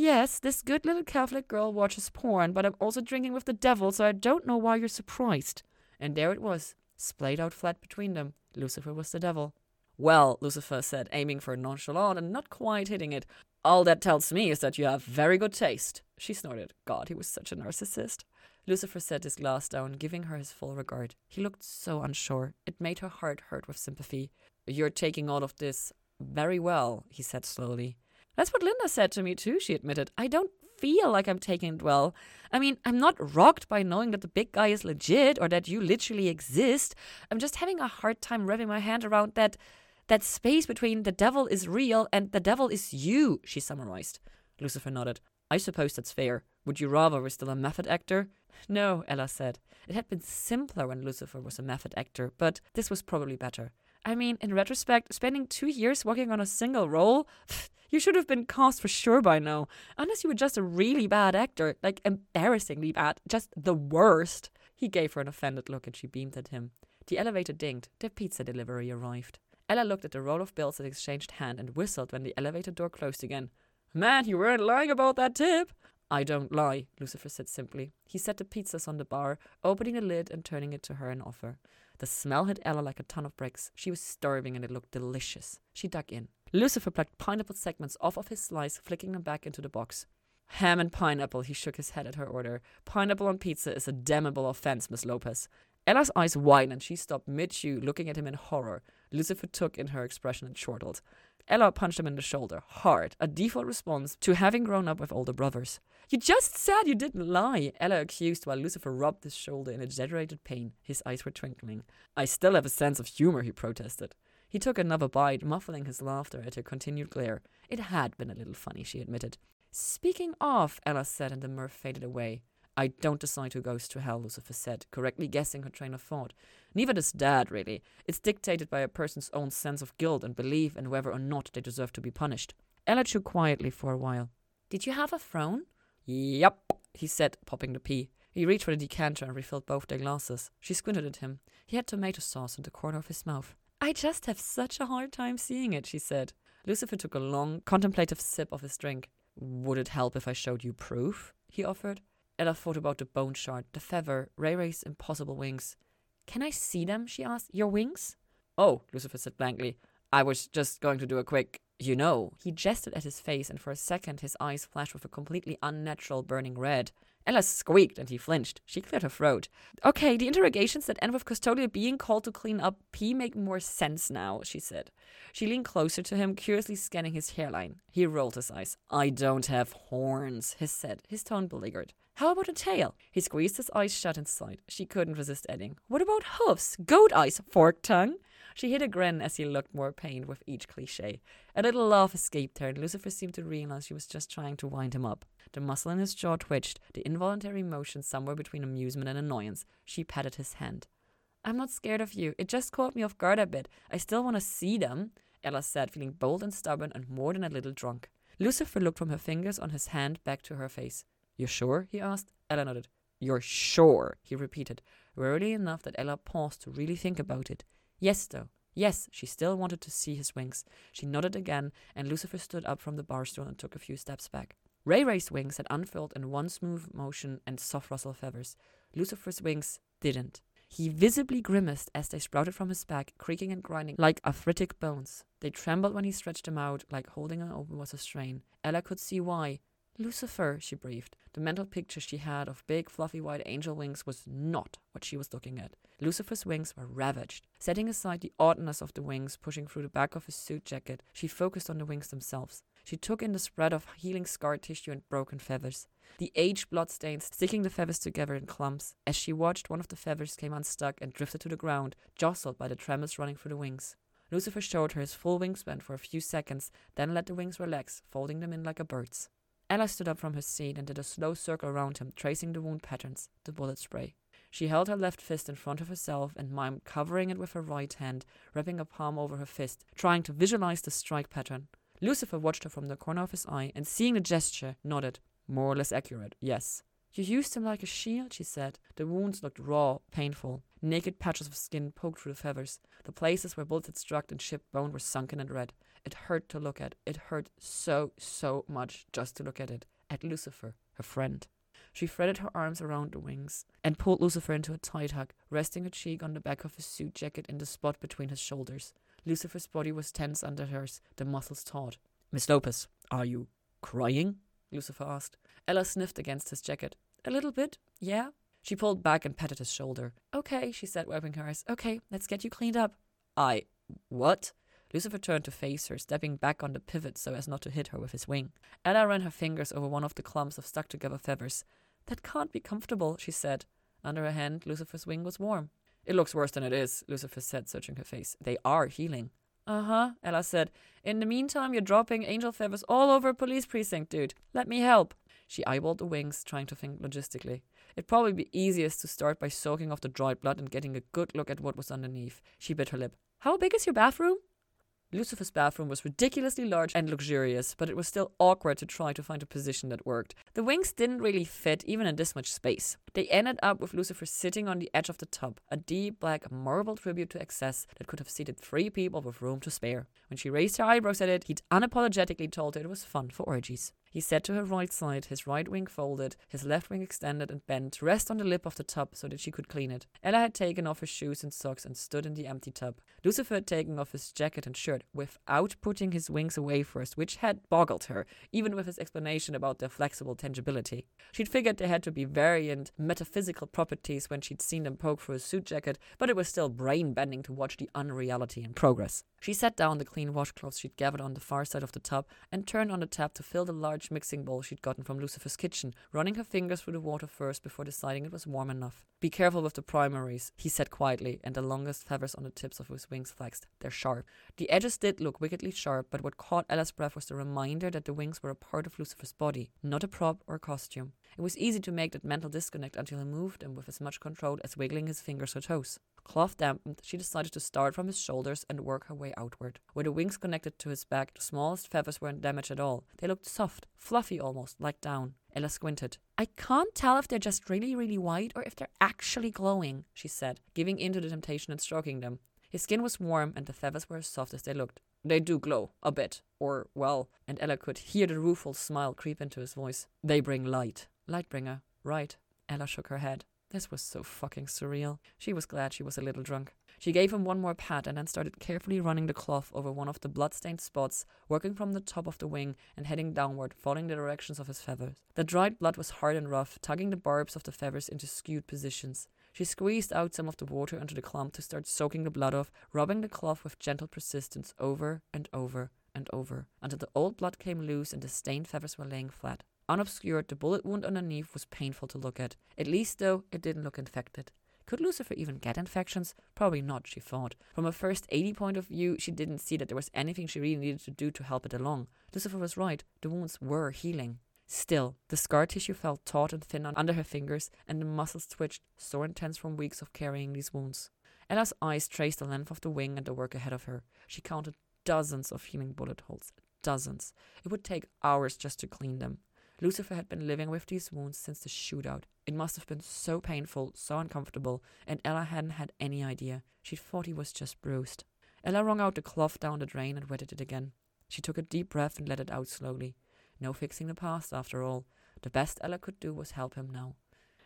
Yes, this good little Catholic girl watches porn, but I'm also drinking with the devil, so I don't know why you're surprised. And there it was, splayed out flat between them. Lucifer was the devil. Well, Lucifer said, aiming for a nonchalant and not quite hitting it, all that tells me is that you have very good taste. She snorted. God, he was such a narcissist. Lucifer set his glass down, giving her his full regard. He looked so unsure. It made her heart hurt with sympathy. You're taking all of this very well, he said slowly. That's what Linda said to me too, she admitted. I don't feel like I'm taking it well. I mean, I'm not rocked by knowing that the big guy is legit or that you literally exist. I'm just having a hard time wrapping my hand around that that space between the devil is real and the devil is you, she summarized. Lucifer nodded. I suppose that's fair. Would you rather we're still a method actor? No, Ella said. It had been simpler when Lucifer was a method actor, but this was probably better. I mean, in retrospect, spending two years working on a single role, you should have been cast for sure by now. Unless you were just a really bad actor, like embarrassingly bad, just the worst. He gave her an offended look and she beamed at him. The elevator dinged. The pizza delivery arrived. Ella looked at the roll of bills that exchanged hand and whistled when the elevator door closed again. Man, you weren't lying about that tip. I don't lie, Lucifer said simply. He set the pizzas on the bar, opening the lid and turning it to her in offer. The smell hit Ella like a ton of bricks. She was starving and it looked delicious. She dug in. Lucifer plucked pineapple segments off of his slice, flicking them back into the box. Ham and pineapple, he shook his head at her order. Pineapple on pizza is a damnable offense, Miss Lopez. Ella's eyes widened and she stopped mid chew, looking at him in horror. Lucifer took in her expression and chortled. Ella punched him in the shoulder, hard, a default response to having grown up with older brothers. You just said you didn't lie, Ella accused while Lucifer rubbed his shoulder in exaggerated pain. His eyes were twinkling. I still have a sense of humor, he protested. He took another bite, muffling his laughter at her continued glare. It had been a little funny, she admitted. Speaking of, Ella said, and the mirth faded away. I don't decide who goes to hell, Lucifer said, correctly guessing her train of thought. Neither does Dad, really. It's dictated by a person's own sense of guilt and belief in whether or not they deserve to be punished. Ella chewed quietly for a while. Did you have a throne? Yup, he said, popping the pea. He reached for the decanter and refilled both their glasses. She squinted at him. He had tomato sauce in the corner of his mouth. I just have such a hard time seeing it, she said. Lucifer took a long, contemplative sip of his drink. Would it help if I showed you proof? he offered. Ella thought about the bone shard, the feather, Ray Ray's impossible wings. Can I see them? she asked. Your wings? Oh, Lucifer said blankly. I was just going to do a quick, you know. He gestured at his face, and for a second his eyes flashed with a completely unnatural burning red. Ella squeaked and he flinched. She cleared her throat. Okay, the interrogations that end with Custodia being called to clean up pee make more sense now, she said. She leaned closer to him, curiously scanning his hairline. He rolled his eyes. I don't have horns, he said, his tone beleaguered. How about a tail? He squeezed his eyes shut and sighed. She couldn't resist adding, What about hoofs? Goat eyes? Fork tongue? She hid a grin as he looked more pained with each cliche. A little laugh escaped her, and Lucifer seemed to realize she was just trying to wind him up. The muscle in his jaw twitched, the involuntary motion somewhere between amusement and annoyance. She patted his hand. I'm not scared of you. It just caught me off guard a bit. I still want to see them, Ella said, feeling bold and stubborn and more than a little drunk. Lucifer looked from her fingers on his hand back to her face. You're sure? he asked. Ella nodded. You're sure, he repeated, rarely enough that Ella paused to really think about it. Yes, though. Yes, she still wanted to see his wings. She nodded again, and Lucifer stood up from the bar stool and took a few steps back. Ray Ray's wings had unfurled in one smooth motion and soft rustle feathers. Lucifer's wings didn't. He visibly grimaced as they sprouted from his back, creaking and grinding like arthritic bones. They trembled when he stretched them out, like holding them open was a strain. Ella could see why. Lucifer, she breathed. The mental picture she had of big, fluffy white angel wings was not what she was looking at. Lucifer's wings were ravaged. Setting aside the oddness of the wings pushing through the back of his suit jacket, she focused on the wings themselves. She took in the spread of healing scar tissue and broken feathers, the aged bloodstains sticking the feathers together in clumps. As she watched, one of the feathers came unstuck and drifted to the ground, jostled by the tremors running through the wings. Lucifer showed her his full wingspan for a few seconds, then let the wings relax, folding them in like a bird's. Ella stood up from her seat and did a slow circle around him, tracing the wound patterns, the bullet spray. She held her left fist in front of herself and mimed covering it with her right hand, wrapping a palm over her fist, trying to visualize the strike pattern. Lucifer watched her from the corner of his eye and, seeing the gesture, nodded. More or less accurate, yes. You used him like a shield, she said. The wounds looked raw, painful. Naked patches of skin poked through the feathers. The places where bullets had struck and chipped bone were sunken and red. It hurt to look at. It hurt so, so much just to look at it. At Lucifer, her friend. She threaded her arms around the wings and pulled Lucifer into a tight hug, resting her cheek on the back of his suit jacket in the spot between his shoulders. Lucifer's body was tense under hers, the muscles taut. Miss Lopez, are you crying? Lucifer asked. Ella sniffed against his jacket. A little bit, yeah. She pulled back and patted his shoulder. Okay, she said, wiping her eyes. Okay, let's get you cleaned up. I. What? Lucifer turned to face her, stepping back on the pivot so as not to hit her with his wing. Ella ran her fingers over one of the clumps of stuck together feathers. That can't be comfortable, she said. Under her hand, Lucifer's wing was warm. It looks worse than it is, Lucifer said, searching her face. They are healing. Uh huh, Ella said. In the meantime, you're dropping angel feathers all over a police precinct, dude. Let me help. She eyeballed the wings, trying to think logistically. It'd probably be easiest to start by soaking off the dried blood and getting a good look at what was underneath. She bit her lip. How big is your bathroom? Lucifer's bathroom was ridiculously large and luxurious, but it was still awkward to try to find a position that worked. The wings didn't really fit even in this much space. They ended up with Lucifer sitting on the edge of the tub, a deep black marble tribute to excess that could have seated three people with room to spare. When she raised her eyebrows at it, he'd unapologetically told her it was fun for orgies. He sat to her right side, his right wing folded, his left wing extended and bent to rest on the lip of the tub so that she could clean it. Ella had taken off her shoes and socks and stood in the empty tub. Lucifer had taken off his jacket and shirt without putting his wings away first, which had boggled her, even with his explanation about their flexible tangibility. She'd figured they had to be variant metaphysical properties when she'd seen them poke through a suit jacket, but it was still brain bending to watch the unreality in progress. She set down the clean washcloths she'd gathered on the far side of the tub and turned on the tap to fill the large mixing bowl she'd gotten from Lucifer's kitchen, running her fingers through the water first before deciding it was warm enough. Be careful with the primaries, he said quietly, and the longest feathers on the tips of his wings flexed. They're sharp. The edges did look wickedly sharp, but what caught Ella's breath was the reminder that the wings were a part of Lucifer's body, not a prop or costume. It was easy to make that mental disconnect until he moved them with as much control as wiggling his fingers or toes. Cloth dampened, she decided to start from his shoulders and work her way outward. Where the wings connected to his back, the smallest feathers weren't damaged at all. They looked soft, fluffy almost, like down. Ella squinted. I can't tell if they're just really, really white or if they're actually glowing, she said, giving in to the temptation and stroking them. His skin was warm and the feathers were as soft as they looked. They do glow, a bit. Or, well, and Ella could hear the rueful smile creep into his voice. They bring light. Lightbringer, right. Ella shook her head. This was so fucking surreal. She was glad she was a little drunk. She gave him one more pat and then started carefully running the cloth over one of the blood-stained spots, working from the top of the wing and heading downward, following the directions of his feathers. The dried blood was hard and rough, tugging the barbs of the feathers into skewed positions. She squeezed out some of the water into the clump to start soaking the blood off, rubbing the cloth with gentle persistence over and over and over, until the old blood came loose and the stained feathers were laying flat. Unobscured, the bullet wound underneath was painful to look at. At least, though, it didn't look infected. Could Lucifer even get infections? Probably not, she thought. From a first 80 point of view, she didn't see that there was anything she really needed to do to help it along. Lucifer was right, the wounds were healing. Still, the scar tissue felt taut and thin under her fingers, and the muscles twitched, sore and tense from weeks of carrying these wounds. Ella's eyes traced the length of the wing and the work ahead of her. She counted dozens of healing bullet holes. Dozens. It would take hours just to clean them. Lucifer had been living with these wounds since the shootout. It must have been so painful, so uncomfortable, and Ella hadn't had any idea. She thought he was just bruised. Ella wrung out the cloth down the drain and wetted it again. She took a deep breath and let it out slowly. No fixing the past, after all. The best Ella could do was help him now.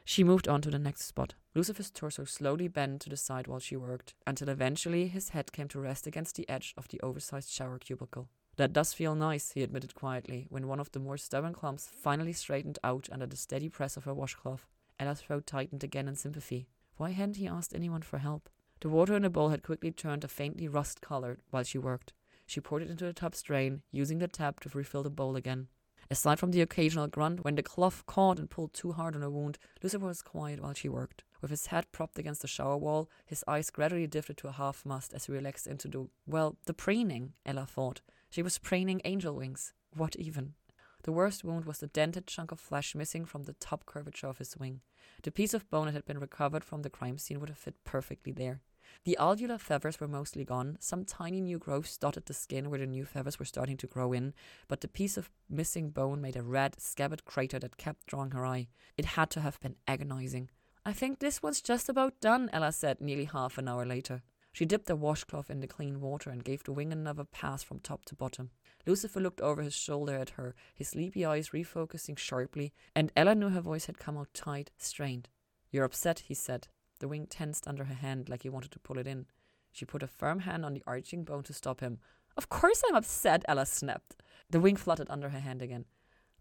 She moved on to the next spot. Lucifer's torso slowly bent to the side while she worked, until eventually his head came to rest against the edge of the oversized shower cubicle. That does feel nice, he admitted quietly, when one of the more stubborn clumps finally straightened out under the steady press of her washcloth. Ella's throat tightened again in sympathy. Why hadn't he asked anyone for help? The water in the bowl had quickly turned a faintly rust color while she worked. She poured it into the tub's drain, using the tap to refill the bowl again. Aside from the occasional grunt when the cloth caught and pulled too hard on her wound, Lucifer was quiet while she worked. With his head propped against the shower wall, his eyes gradually drifted to a half mast as he relaxed into the, well, the preening, Ella thought. She was preening angel wings. What even? The worst wound was the dented chunk of flesh missing from the top curvature of his wing. The piece of bone that had been recovered from the crime scene would have fit perfectly there. The alular feathers were mostly gone. Some tiny new growths dotted the skin where the new feathers were starting to grow in, but the piece of missing bone made a red, scabbard crater that kept drawing her eye. It had to have been agonizing. I think this one's just about done, Ella said nearly half an hour later. She dipped the washcloth in the clean water and gave the wing another pass from top to bottom. Lucifer looked over his shoulder at her, his sleepy eyes refocusing sharply, and Ella knew her voice had come out tight, strained. You're upset, he said. The wing tensed under her hand like he wanted to pull it in. She put a firm hand on the arching bone to stop him. Of course I'm upset, Ella snapped. The wing fluttered under her hand again.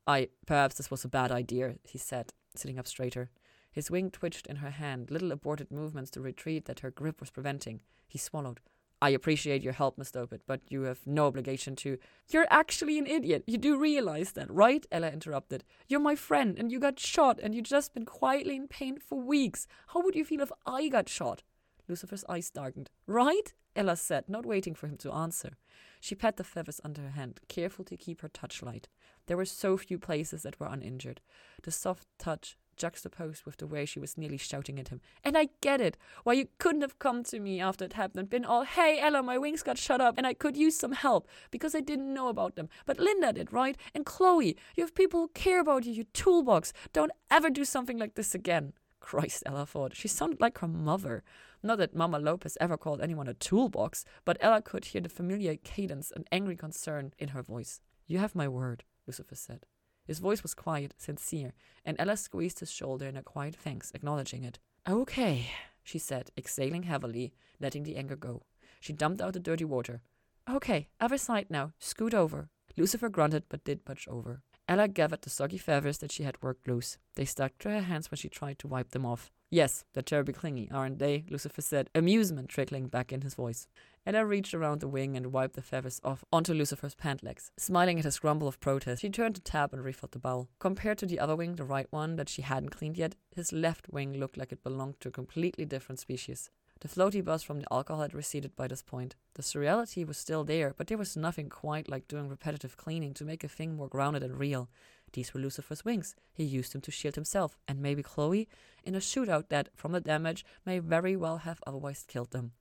I, perhaps this was a bad idea, he said, sitting up straighter. His wing twitched in her hand, little aborted movements to retreat that her grip was preventing. He swallowed. I appreciate your help, Miss Lopez, but you have no obligation to. You're actually an idiot. You do realize that, right? Ella interrupted. You're my friend, and you got shot, and you've just been quietly in pain for weeks. How would you feel if I got shot? Lucifer's eyes darkened. Right? Ella said, not waiting for him to answer. She pat the feathers under her hand, careful to keep her touch light. There were so few places that were uninjured. The soft touch juxtaposed with the way she was nearly shouting at him. And I get it. Why you couldn't have come to me after it happened, been all, hey, Ella, my wings got shut up and I could use some help because I didn't know about them. But Linda did, right? And Chloe, you have people who care about you, you toolbox. Don't ever do something like this again. Christ, Ella thought. She sounded like her mother. Not that Mama Lopez ever called anyone a toolbox, but Ella could hear the familiar cadence and angry concern in her voice. You have my word, Lucifer said. His voice was quiet, sincere, and Ella squeezed his shoulder in a quiet thanks, acknowledging it. Okay, she said, exhaling heavily, letting the anger go. She dumped out the dirty water. Okay, other side now. Scoot over. Lucifer grunted but did budge over. Ella gathered the soggy feathers that she had worked loose. They stuck to her hands when she tried to wipe them off. Yes, they're terribly clingy, aren't they? Lucifer said, amusement trickling back in his voice. Ella reached around the wing and wiped the feathers off onto Lucifer's pant legs. Smiling at his grumble of protest, she turned the tap and refilled the bowl. Compared to the other wing, the right one that she hadn't cleaned yet, his left wing looked like it belonged to a completely different species. The floaty buzz from the alcohol had receded by this point. The surreality was still there, but there was nothing quite like doing repetitive cleaning to make a thing more grounded and real. These were Lucifer's wings. He used them to shield himself, and maybe Chloe, in a shootout that, from the damage, may very well have otherwise killed them.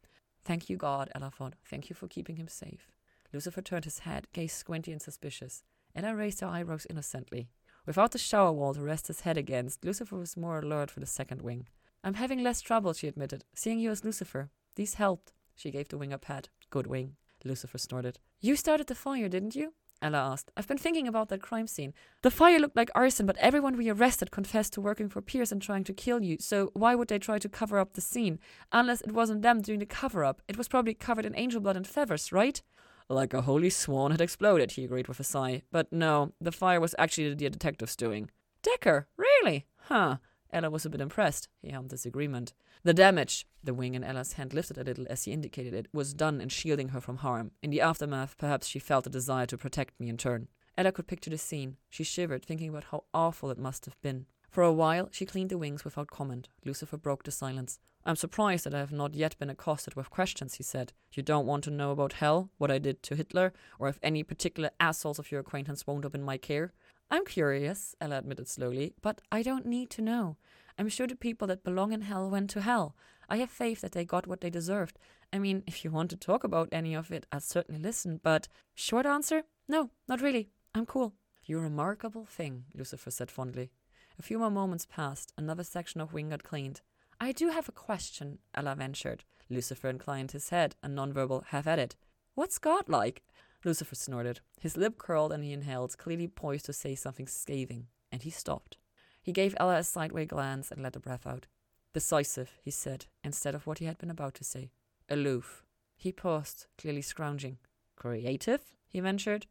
Thank you, God, Ella thought. Thank you for keeping him safe. Lucifer turned his head, gazed squinty and suspicious. Ella raised her eyebrows innocently. Without the shower wall to rest his head against, Lucifer was more alert for the second wing. I'm having less trouble, she admitted, seeing you as Lucifer. These helped. She gave the wing a pat. Good wing. Lucifer snorted. You started the fire, didn't you? Ella asked. I've been thinking about that crime scene. The fire looked like arson, but everyone we arrested confessed to working for Pierce and trying to kill you, so why would they try to cover up the scene? Unless it wasn't them doing the cover up. It was probably covered in angel blood and feathers, right? Like a holy swan had exploded, he agreed with a sigh. But no, the fire was actually the detectives doing. Decker, really? Huh. Ella was a bit impressed. He hummed disagreement. The damage, the wing in Ella's hand lifted a little as he indicated it, was done in shielding her from harm. In the aftermath, perhaps she felt a desire to protect me in turn. Ella could picture the scene. She shivered, thinking about how awful it must have been. For a while, she cleaned the wings without comment. Lucifer broke the silence. I'm surprised that I have not yet been accosted with questions, he said. You don't want to know about hell, what I did to Hitler, or if any particular assholes of your acquaintance wound up in my care? I'm curious, Ella admitted slowly, but I don't need to know. I'm sure the people that belong in hell went to hell. I have faith that they got what they deserved. I mean, if you want to talk about any of it, I'll certainly listen, but short answer? No, not really. I'm cool. You remarkable thing, Lucifer said fondly. A few more moments passed. Another section of wing got cleaned. I do have a question, Ella ventured. Lucifer inclined his head, a nonverbal have at it. What's God like? Lucifer snorted. His lip curled and he inhaled, clearly poised to say something scathing, and he stopped. He gave Ella a sideway glance and let the breath out. Decisive, he said, instead of what he had been about to say. Aloof. He paused, clearly scrounging. Creative? he ventured.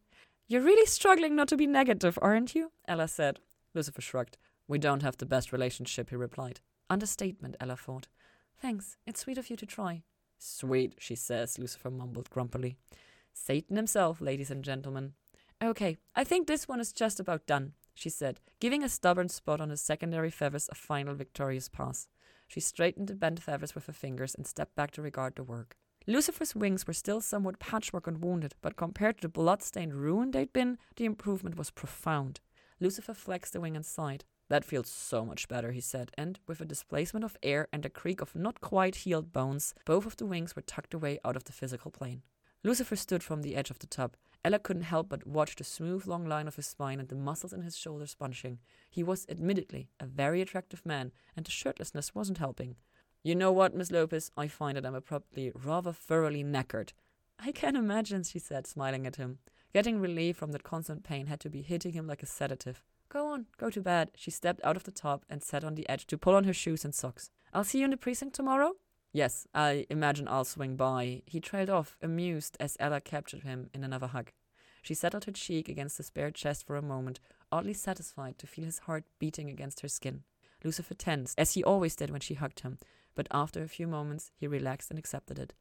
You're really struggling not to be negative, aren't you? Ella said. Lucifer shrugged. We don't have the best relationship, he replied. Understatement, Ella thought. Thanks. It's sweet of you to try. Sweet, she says, Lucifer mumbled grumpily. Satan himself, ladies and gentlemen. Okay, I think this one is just about done, she said, giving a stubborn spot on his secondary feathers a final victorious pass. She straightened the bent feathers with her fingers and stepped back to regard the work. Lucifer's wings were still somewhat patchwork and wounded, but compared to the blood-stained ruin they'd been, the improvement was profound. Lucifer flexed the wing and sighed. That feels so much better, he said, and with a displacement of air and a creak of not quite healed bones, both of the wings were tucked away out of the physical plane. Lucifer stood from the edge of the tub. Ella couldn't help but watch the smooth long line of his spine and the muscles in his shoulders bunching. He was admittedly a very attractive man, and the shirtlessness wasn't helping. You know what, Miss Lopez? I find that I'm abruptly rather thoroughly knackered. I can imagine, she said, smiling at him. Getting relief from that constant pain had to be hitting him like a sedative. Go on, go to bed. She stepped out of the tub and sat on the edge to pull on her shoes and socks. I'll see you in the precinct tomorrow? Yes, I imagine I'll swing by. He trailed off, amused as Ella captured him in another hug. She settled her cheek against his bare chest for a moment, oddly satisfied to feel his heart beating against her skin. Lucifer tensed, as he always did when she hugged him, but after a few moments he relaxed and accepted it.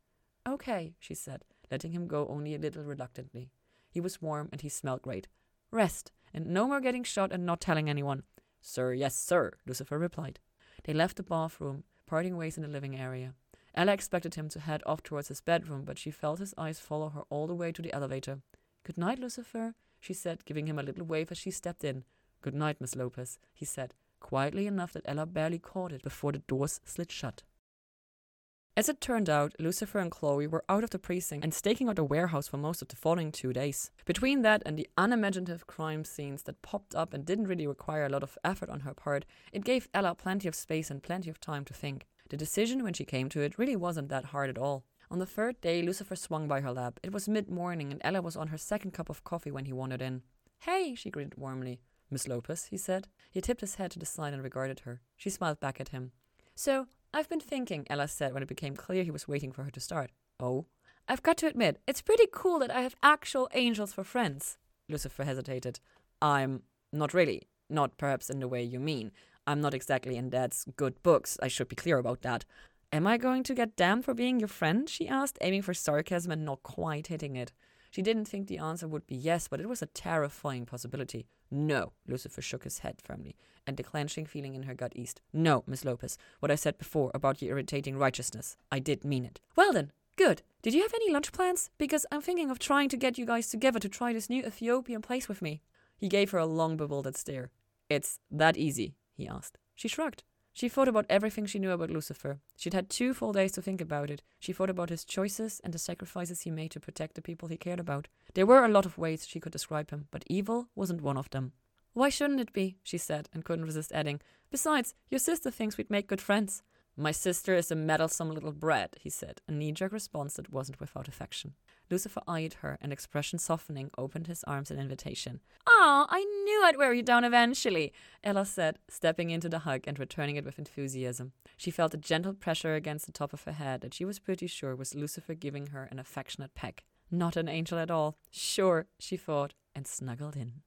Okay, she said, letting him go only a little reluctantly. He was warm and he smelled great. Rest, and no more getting shot and not telling anyone. Sir, yes, sir, Lucifer replied. They left the bathroom, parting ways in the living area. Ella expected him to head off towards his bedroom, but she felt his eyes follow her all the way to the elevator. Good night, Lucifer, she said, giving him a little wave as she stepped in. Good night, Miss Lopez, he said, quietly enough that Ella barely caught it before the doors slid shut. As it turned out, Lucifer and Chloe were out of the precinct and staking out a warehouse for most of the following two days. Between that and the unimaginative crime scenes that popped up and didn't really require a lot of effort on her part, it gave Ella plenty of space and plenty of time to think. The decision, when she came to it, really wasn't that hard at all. On the third day, Lucifer swung by her lab. It was mid morning, and Ella was on her second cup of coffee when he wandered in. Hey, she greeted warmly. Miss Lopez, he said. He tipped his head to the side and regarded her. She smiled back at him. So, I've been thinking, Ella said when it became clear he was waiting for her to start. Oh? I've got to admit, it's pretty cool that I have actual angels for friends. Lucifer hesitated. I'm not really. Not perhaps in the way you mean. I'm not exactly in Dad's good books. I should be clear about that. Am I going to get damned for being your friend? she asked, aiming for sarcasm and not quite hitting it. She didn't think the answer would be yes, but it was a terrifying possibility. No, Lucifer shook his head firmly, and the clenching feeling in her gut eased. No, Miss Lopez, what I said before about your irritating righteousness, I did mean it. Well then, good. Did you have any lunch plans? Because I'm thinking of trying to get you guys together to try this new Ethiopian place with me. He gave her a long, bewildered stare. It's that easy, he asked. She shrugged. She thought about everything she knew about Lucifer. She'd had two full days to think about it. She thought about his choices and the sacrifices he made to protect the people he cared about. There were a lot of ways she could describe him, but evil wasn't one of them. Why shouldn't it be? she said, and couldn't resist adding. Besides, your sister thinks we'd make good friends. My sister is a meddlesome little brat, he said, a knee jerk response that wasn't without affection. Lucifer eyed her, an expression softening, opened his arms in invitation. Ah, I knew I'd wear you down eventually, Ella said, stepping into the hug and returning it with enthusiasm. She felt a gentle pressure against the top of her head that she was pretty sure was Lucifer giving her an affectionate peck. Not an angel at all. Sure, she thought, and snuggled in.